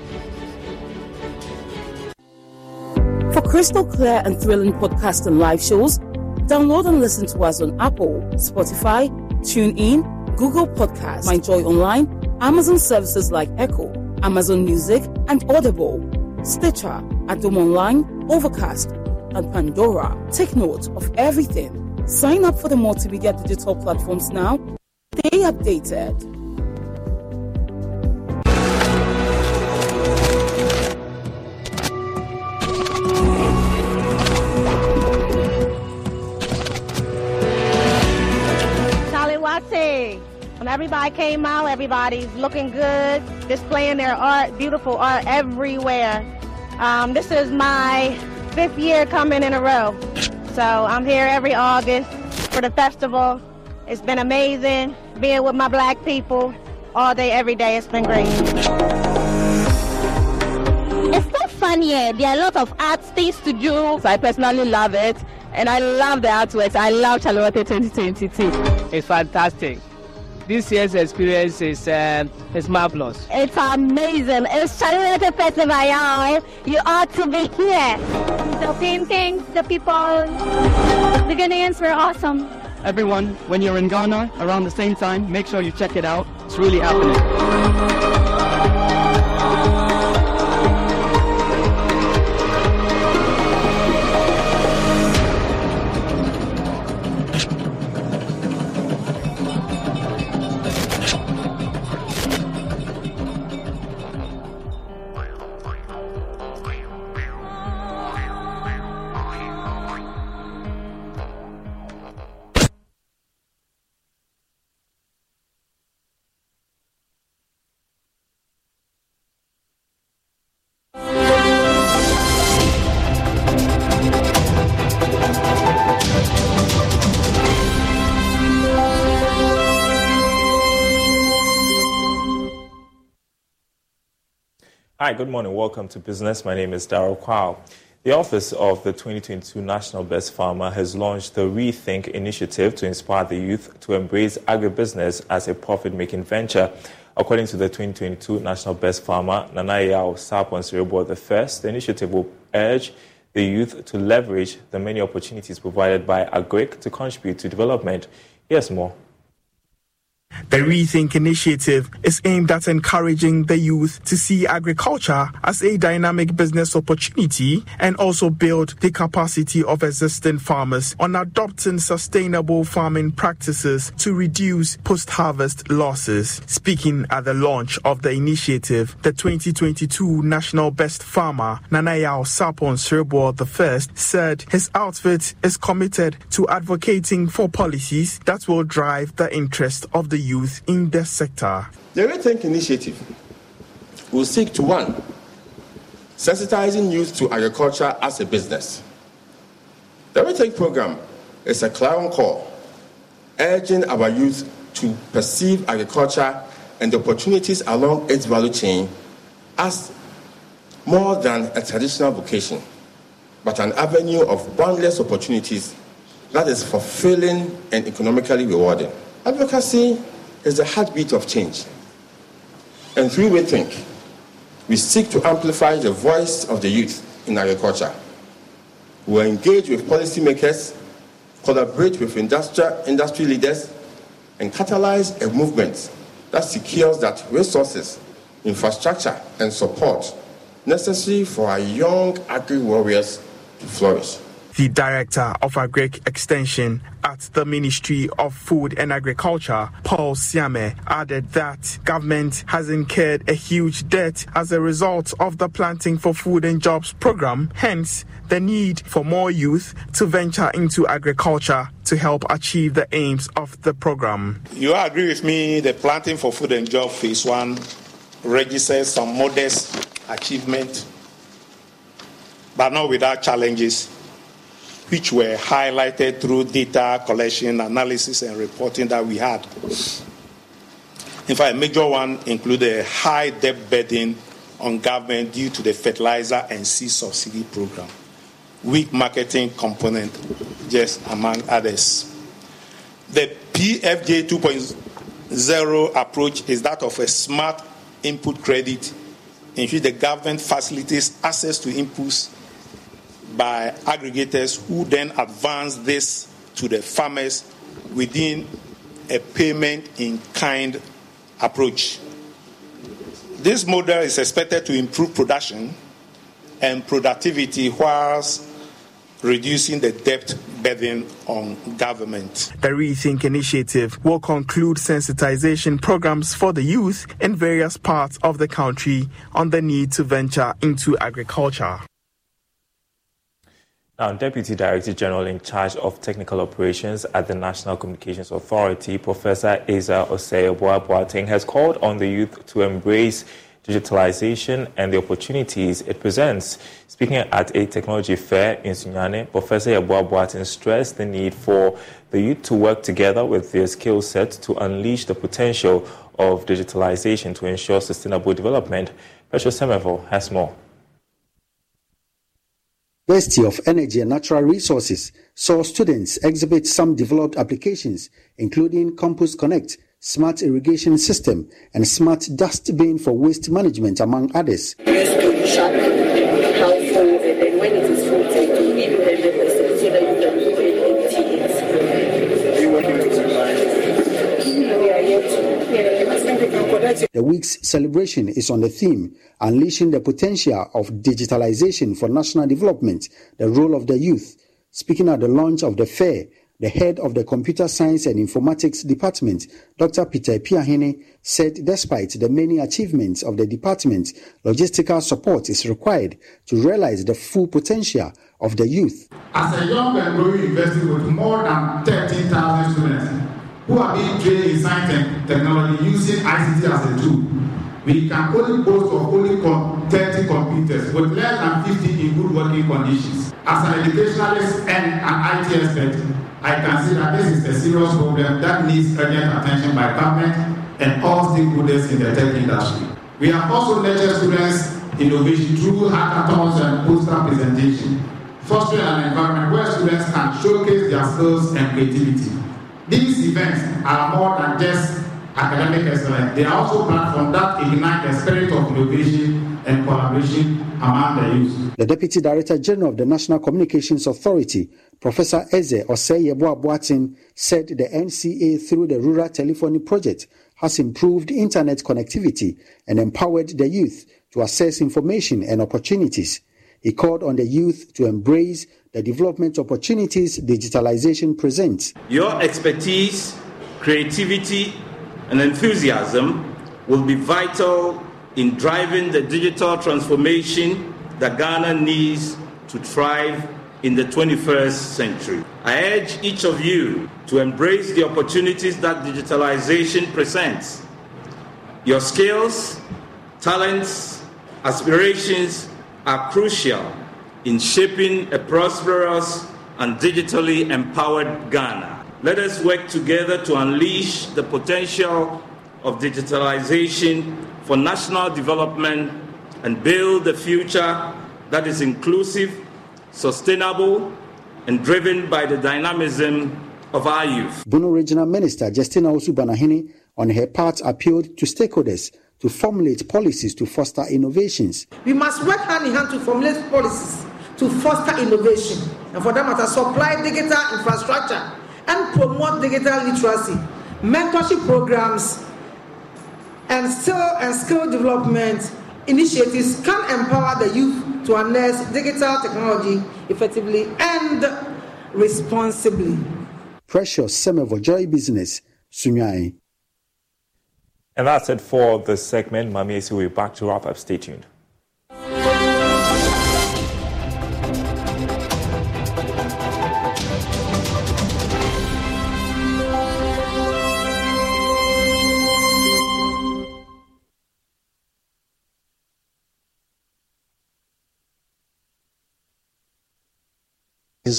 Speaker 22: For crystal clear and thrilling podcasts and live shows, download and listen to us on Apple, Spotify, TuneIn, Google Podcasts, MyJoy Online, Amazon services like Echo, Amazon Music, and Audible, Stitcher, Adom Online, Overcast, and Pandora. Take note of everything. Sign up for the multimedia digital platforms now. Stay updated.
Speaker 23: When everybody came out, everybody's looking good, displaying their art, beautiful art everywhere. Um, this is my fifth year coming in a row. So I'm here every August for the festival. It's been amazing being with my black people all day, every day. It's been great.
Speaker 24: It's so fun here. There are a lot of art things to do.
Speaker 25: So I personally love it, and I love the artworks. I love Charlotte 2022.
Speaker 26: It's fantastic. This year's experience is uh, is marvelous.
Speaker 24: It's amazing. It's Charlotte Festival, y'all. You ought to be here.
Speaker 27: The paintings, the people, the Ghanaians were awesome.
Speaker 28: Everyone, when you're in Ghana around the same time, make sure you check it out. It's really happening.
Speaker 29: Hi, good morning. Welcome to Business. My name is Daryl Kwao. The Office of the 2022 National Best Farmer has launched the Rethink initiative to inspire the youth to embrace agribusiness as a profit making venture. According to the 2022 National Best Farmer, Nanayao Sapon Sirebo I, the initiative will urge the youth to leverage the many opportunities provided by Agric to contribute to development. Here's more.
Speaker 30: The Rethink initiative is aimed at encouraging the youth to see agriculture as a dynamic business opportunity and also build the capacity of existing farmers on adopting sustainable farming practices to reduce post harvest losses. Speaking at the launch of the initiative, the 2022 National Best Farmer, Nanayao Sapon Sirbo I, said his outfit is committed to advocating for policies that will drive the interest of the youth in the sector.
Speaker 31: The Rethink Initiative will seek to one, sensitizing youth to agriculture as a business. The Rethink program is a clarion call urging our youth to perceive agriculture and the opportunities along its value chain as more than a traditional vocation, but an avenue of boundless opportunities that is fulfilling and economically rewarding. Advocacy is the heartbeat of change. And through Rethink, we seek to amplify the voice of the youth in agriculture. We engage with policymakers, collaborate with industrial, industry leaders, and catalyze a movement that secures that resources, infrastructure, and support necessary for our young agri warriors to flourish.
Speaker 30: The Director of Agric Extension at the Ministry of Food and Agriculture, Paul Siame, added that government has incurred a huge debt as a result of the Planting for Food and Jobs program, hence the need for more youth to venture into agriculture to help achieve the aims of the program.
Speaker 32: You agree with me the Planting for Food and Jobs Phase 1 registers some modest achievement, but not without challenges which were highlighted through data collection, analysis, and reporting that we had. In fact, a major one included a high debt burden on government due to the fertilizer and seed subsidy program, weak marketing component, just among others. The PFJ 2.0 approach is that of a smart input credit in which the government facilitates access to inputs by aggregators who then advance this to the farmers within a payment in kind approach. This model is expected to improve production and productivity whilst reducing the debt burden on government.
Speaker 30: The Rethink initiative will conclude sensitization programs for the youth in various parts of the country on the need to venture into agriculture.
Speaker 29: Now, Deputy Director General in charge of technical operations at the National Communications Authority, Professor Ezer Osei Boateng, has called on the youth to embrace digitalization and the opportunities it presents. Speaking at a technology fair in Sunyani, Professor Yeboah Boateng stressed the need for the youth to work together with their skill set to unleash the potential of digitalization to ensure sustainable development. Petro Semevo has more.
Speaker 33: University of Energy and Natural Resources saw students exhibit some developed applications, including Compost Connect, Smart Irrigation System, and Smart Dust Bin for Waste Management, among others. The week's celebration is on the theme Unleashing the Potential of Digitalization for National Development, the Role of the Youth. Speaking at the launch of the fair, the head of the Computer Science and Informatics Department, Dr. Peter Piahene, said despite the many achievements of the department, logistical support is required to realize the full potential of the youth.
Speaker 34: As a young and growing university with more than 13,000 students, who are being trained in science and technology using ICT as a tool. We can only boast of only 30 computers with less than 50 in good working conditions. As an educationalist and an IT expert, I can see that this is a serious problem that needs urgent attention by government and all stakeholders in the tech industry. We have also nurtured students' innovation through hackathons and poster presentation, fostering an environment where students can showcase their skills and creativity. These events are more than just academic excellence. They are also platforms that ignite the spirit of innovation and collaboration among the youth.
Speaker 33: The Deputy Director General of the National Communications Authority, Professor Ezer Osei Boateng, said the NCA through the Rural Telephony Project has improved internet connectivity and empowered the youth to access information and opportunities. He called on the youth to embrace the development opportunities digitalization presents.
Speaker 35: Your expertise, creativity, and enthusiasm will be vital in driving the digital transformation that Ghana needs to thrive in the 21st century. I urge each of you to embrace the opportunities that digitalization presents. Your skills, talents, aspirations are crucial in shaping a prosperous and digitally empowered Ghana. Let us work together to unleash the potential of digitalization for national development and build a future that is inclusive, sustainable, and driven by the dynamism of our youth.
Speaker 33: Bono Regional Minister Justina Owusu-Banahene, on her part, appealed to stakeholders to formulate policies to foster innovations.
Speaker 14: We must work hand in hand to formulate policies to foster innovation and for that matter supply digital infrastructure and promote digital literacy mentorship programs and skill and skill development initiatives can empower the youth to harness digital technology effectively and
Speaker 36: and responsibly.
Speaker 33: Precious Semevo Joy Business, Sunyani.
Speaker 29: And that's it for the segment. Mami will be back to wrap up. Stay tuned.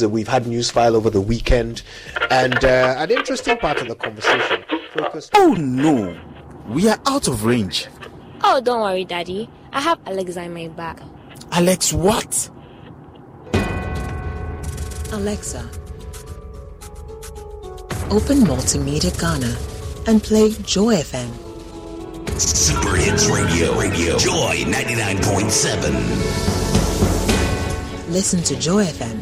Speaker 17: We've had news file over the weekend, and uh, an interesting part of the conversation focused.
Speaker 18: Oh no, we are out of range.
Speaker 19: Oh, don't worry, Daddy. I have Alexa in my back.
Speaker 18: Alex, what?
Speaker 20: Alexa, open Multimedia Ghana and play Joy FM.
Speaker 37: Super Hits Radio, Radio, Joy 99.7.
Speaker 20: Listen to Joy FM,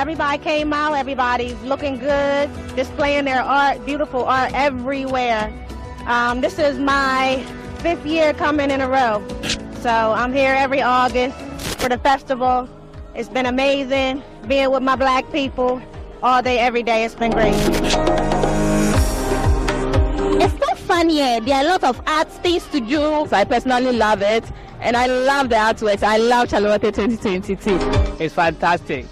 Speaker 23: Everybody came out, everybody's looking good, displaying their art, beautiful art everywhere. Um, this is my fifth year coming in a row. So I'm here every August for the festival. It's been amazing being with my black people all day, every day. It's been great.
Speaker 24: It's so fun here. There are a lot of art things to do. So I personally love it. And I love the artworks. I love Chale Wote 2022.
Speaker 26: It's fantastic.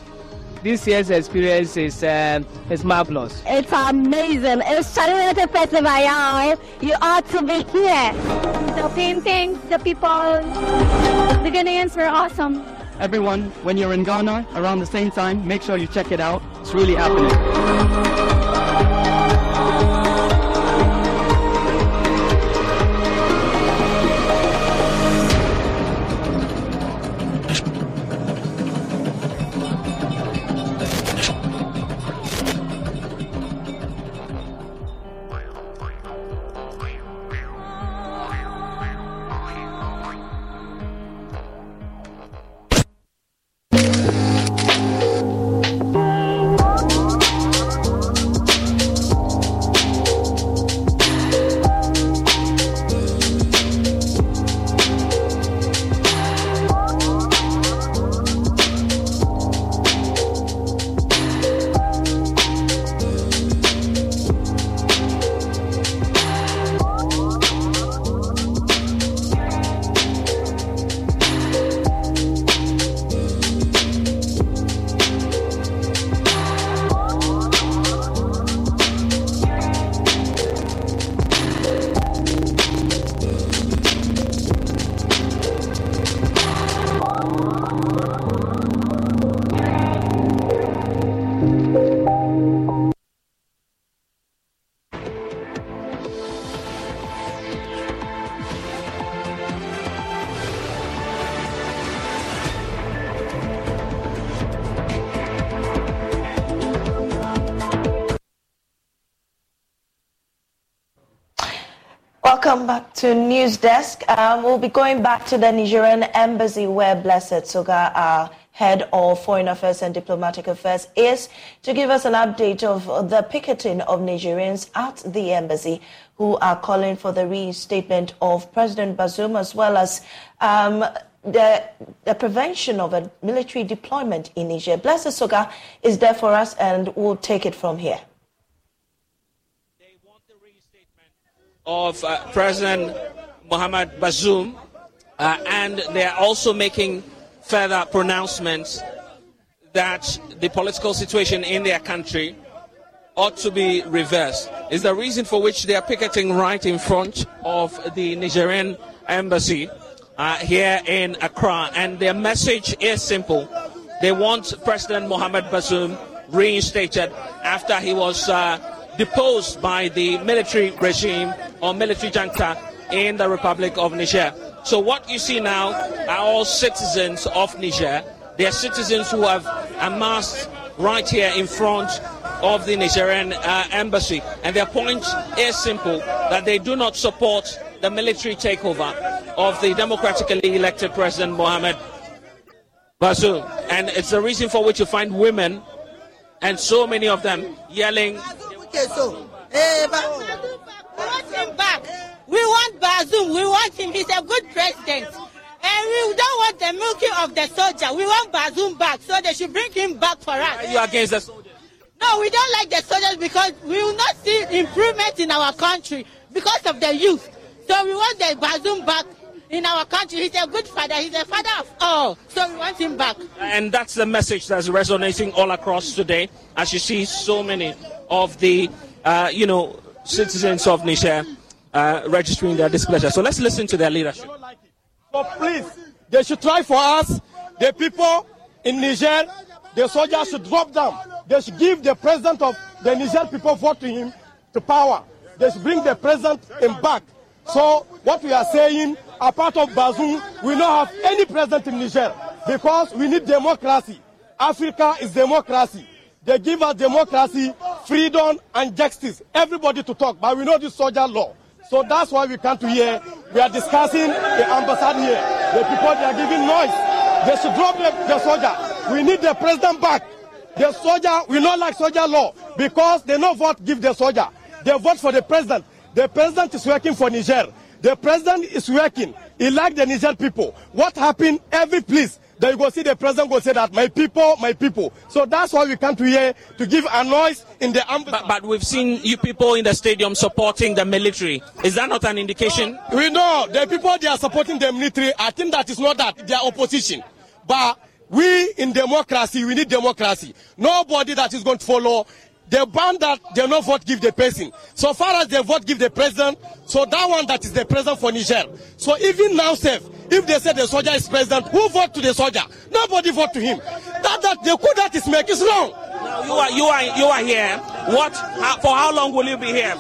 Speaker 26: This year's experience is um, is marvelous.
Speaker 38: It's amazing. It's Chale Wote Festival, y'all. You ought to be here.
Speaker 39: The paintings, the people, the Ghanaians were awesome.
Speaker 28: Everyone, when you're in Ghana around the same time, make sure you check it out. It's really happening.
Speaker 1: Welcome back to News Desk. Um, we'll be going back to the Nigerian embassy where Blessed Soga, our head of foreign affairs and diplomatic affairs, is to give us an update of the picketing of Nigerians at the embassy who are calling for the reinstatement of President Bazoum as well as um, the, the, prevention of a military deployment in Niger. Blessed Soga is there for us and we'll take it from here.
Speaker 10: Of uh, President Mohamed Bazoum uh, and they are also making further pronouncements that the political situation in their country ought to be reversed. Is the reason for which they are picketing right in front of the Nigerian embassy uh, here in Accra. And their message is simple. They want President Mohamed Bazoum reinstated after he was uh, deposed by the military regime or military junta in the Republic of Niger. So what you see now are all citizens of Niger. They are citizens who have amassed right here in front of the Nigerian uh, embassy. And their point is simple that they do not support the military takeover of the democratically elected President Mohamed Bazoum. And it's the reason for which you find women and so many of them yelling.
Speaker 28: We want him back. We want Bazoum. We want him. He's a good president. And we don't want the milking of the soldier. We want Bazoum back. So they should bring him back for us.
Speaker 10: Are you against the soldiers?
Speaker 28: No, we don't like the soldiers because we will not see improvement in our country because of the youth. So we want the Bazoum back in our country. He's a good father. He's a father of all. So we want him back.
Speaker 10: And that's the message that's resonating all across today. As you see, so many of the, uh, you know, citizens of Niger uh, registering their displeasure. So let's listen to their leadership.
Speaker 40: So please, they should try for us. The people in Niger, the soldiers should drop down. They should give the president of the Niger people vote to him to power. They should bring the president in back. So what we are saying, apart of Bazoum, we don't have any president in Niger because we need democracy. Africa is democracy. They give us democracy, freedom, and justice. Everybody to talk, but we know this soldier law. So that's why we come to here. We are discussing the ambassade here. The people they are giving noise. They should drop the, the soldier. We need the president back. The soldier, we not like soldier law because they no vote give the soldier. They vote for the president. The president is working for Niger. The president is working. He like the Niger people. What happened? Every place that you go see the president go say that my people, my people. So that's why we come to here to give a noise in the embassy.
Speaker 10: But, but we've seen you people in the stadium supporting the military. Is that not an indication?
Speaker 40: We know the people they are supporting the military. I think that is not that they are opposition, but we in democracy we need democracy. Nobody that is going to follow the band that they no vote give the person. So far as they vote give the president, so that one that is the president for Niger. So even now, safe, if they say the soldier is president, who vote to the soldier? Nobody vote to him. That that the coup that is make is wrong.
Speaker 10: Now you are you are you are here. What? For how long will you be here?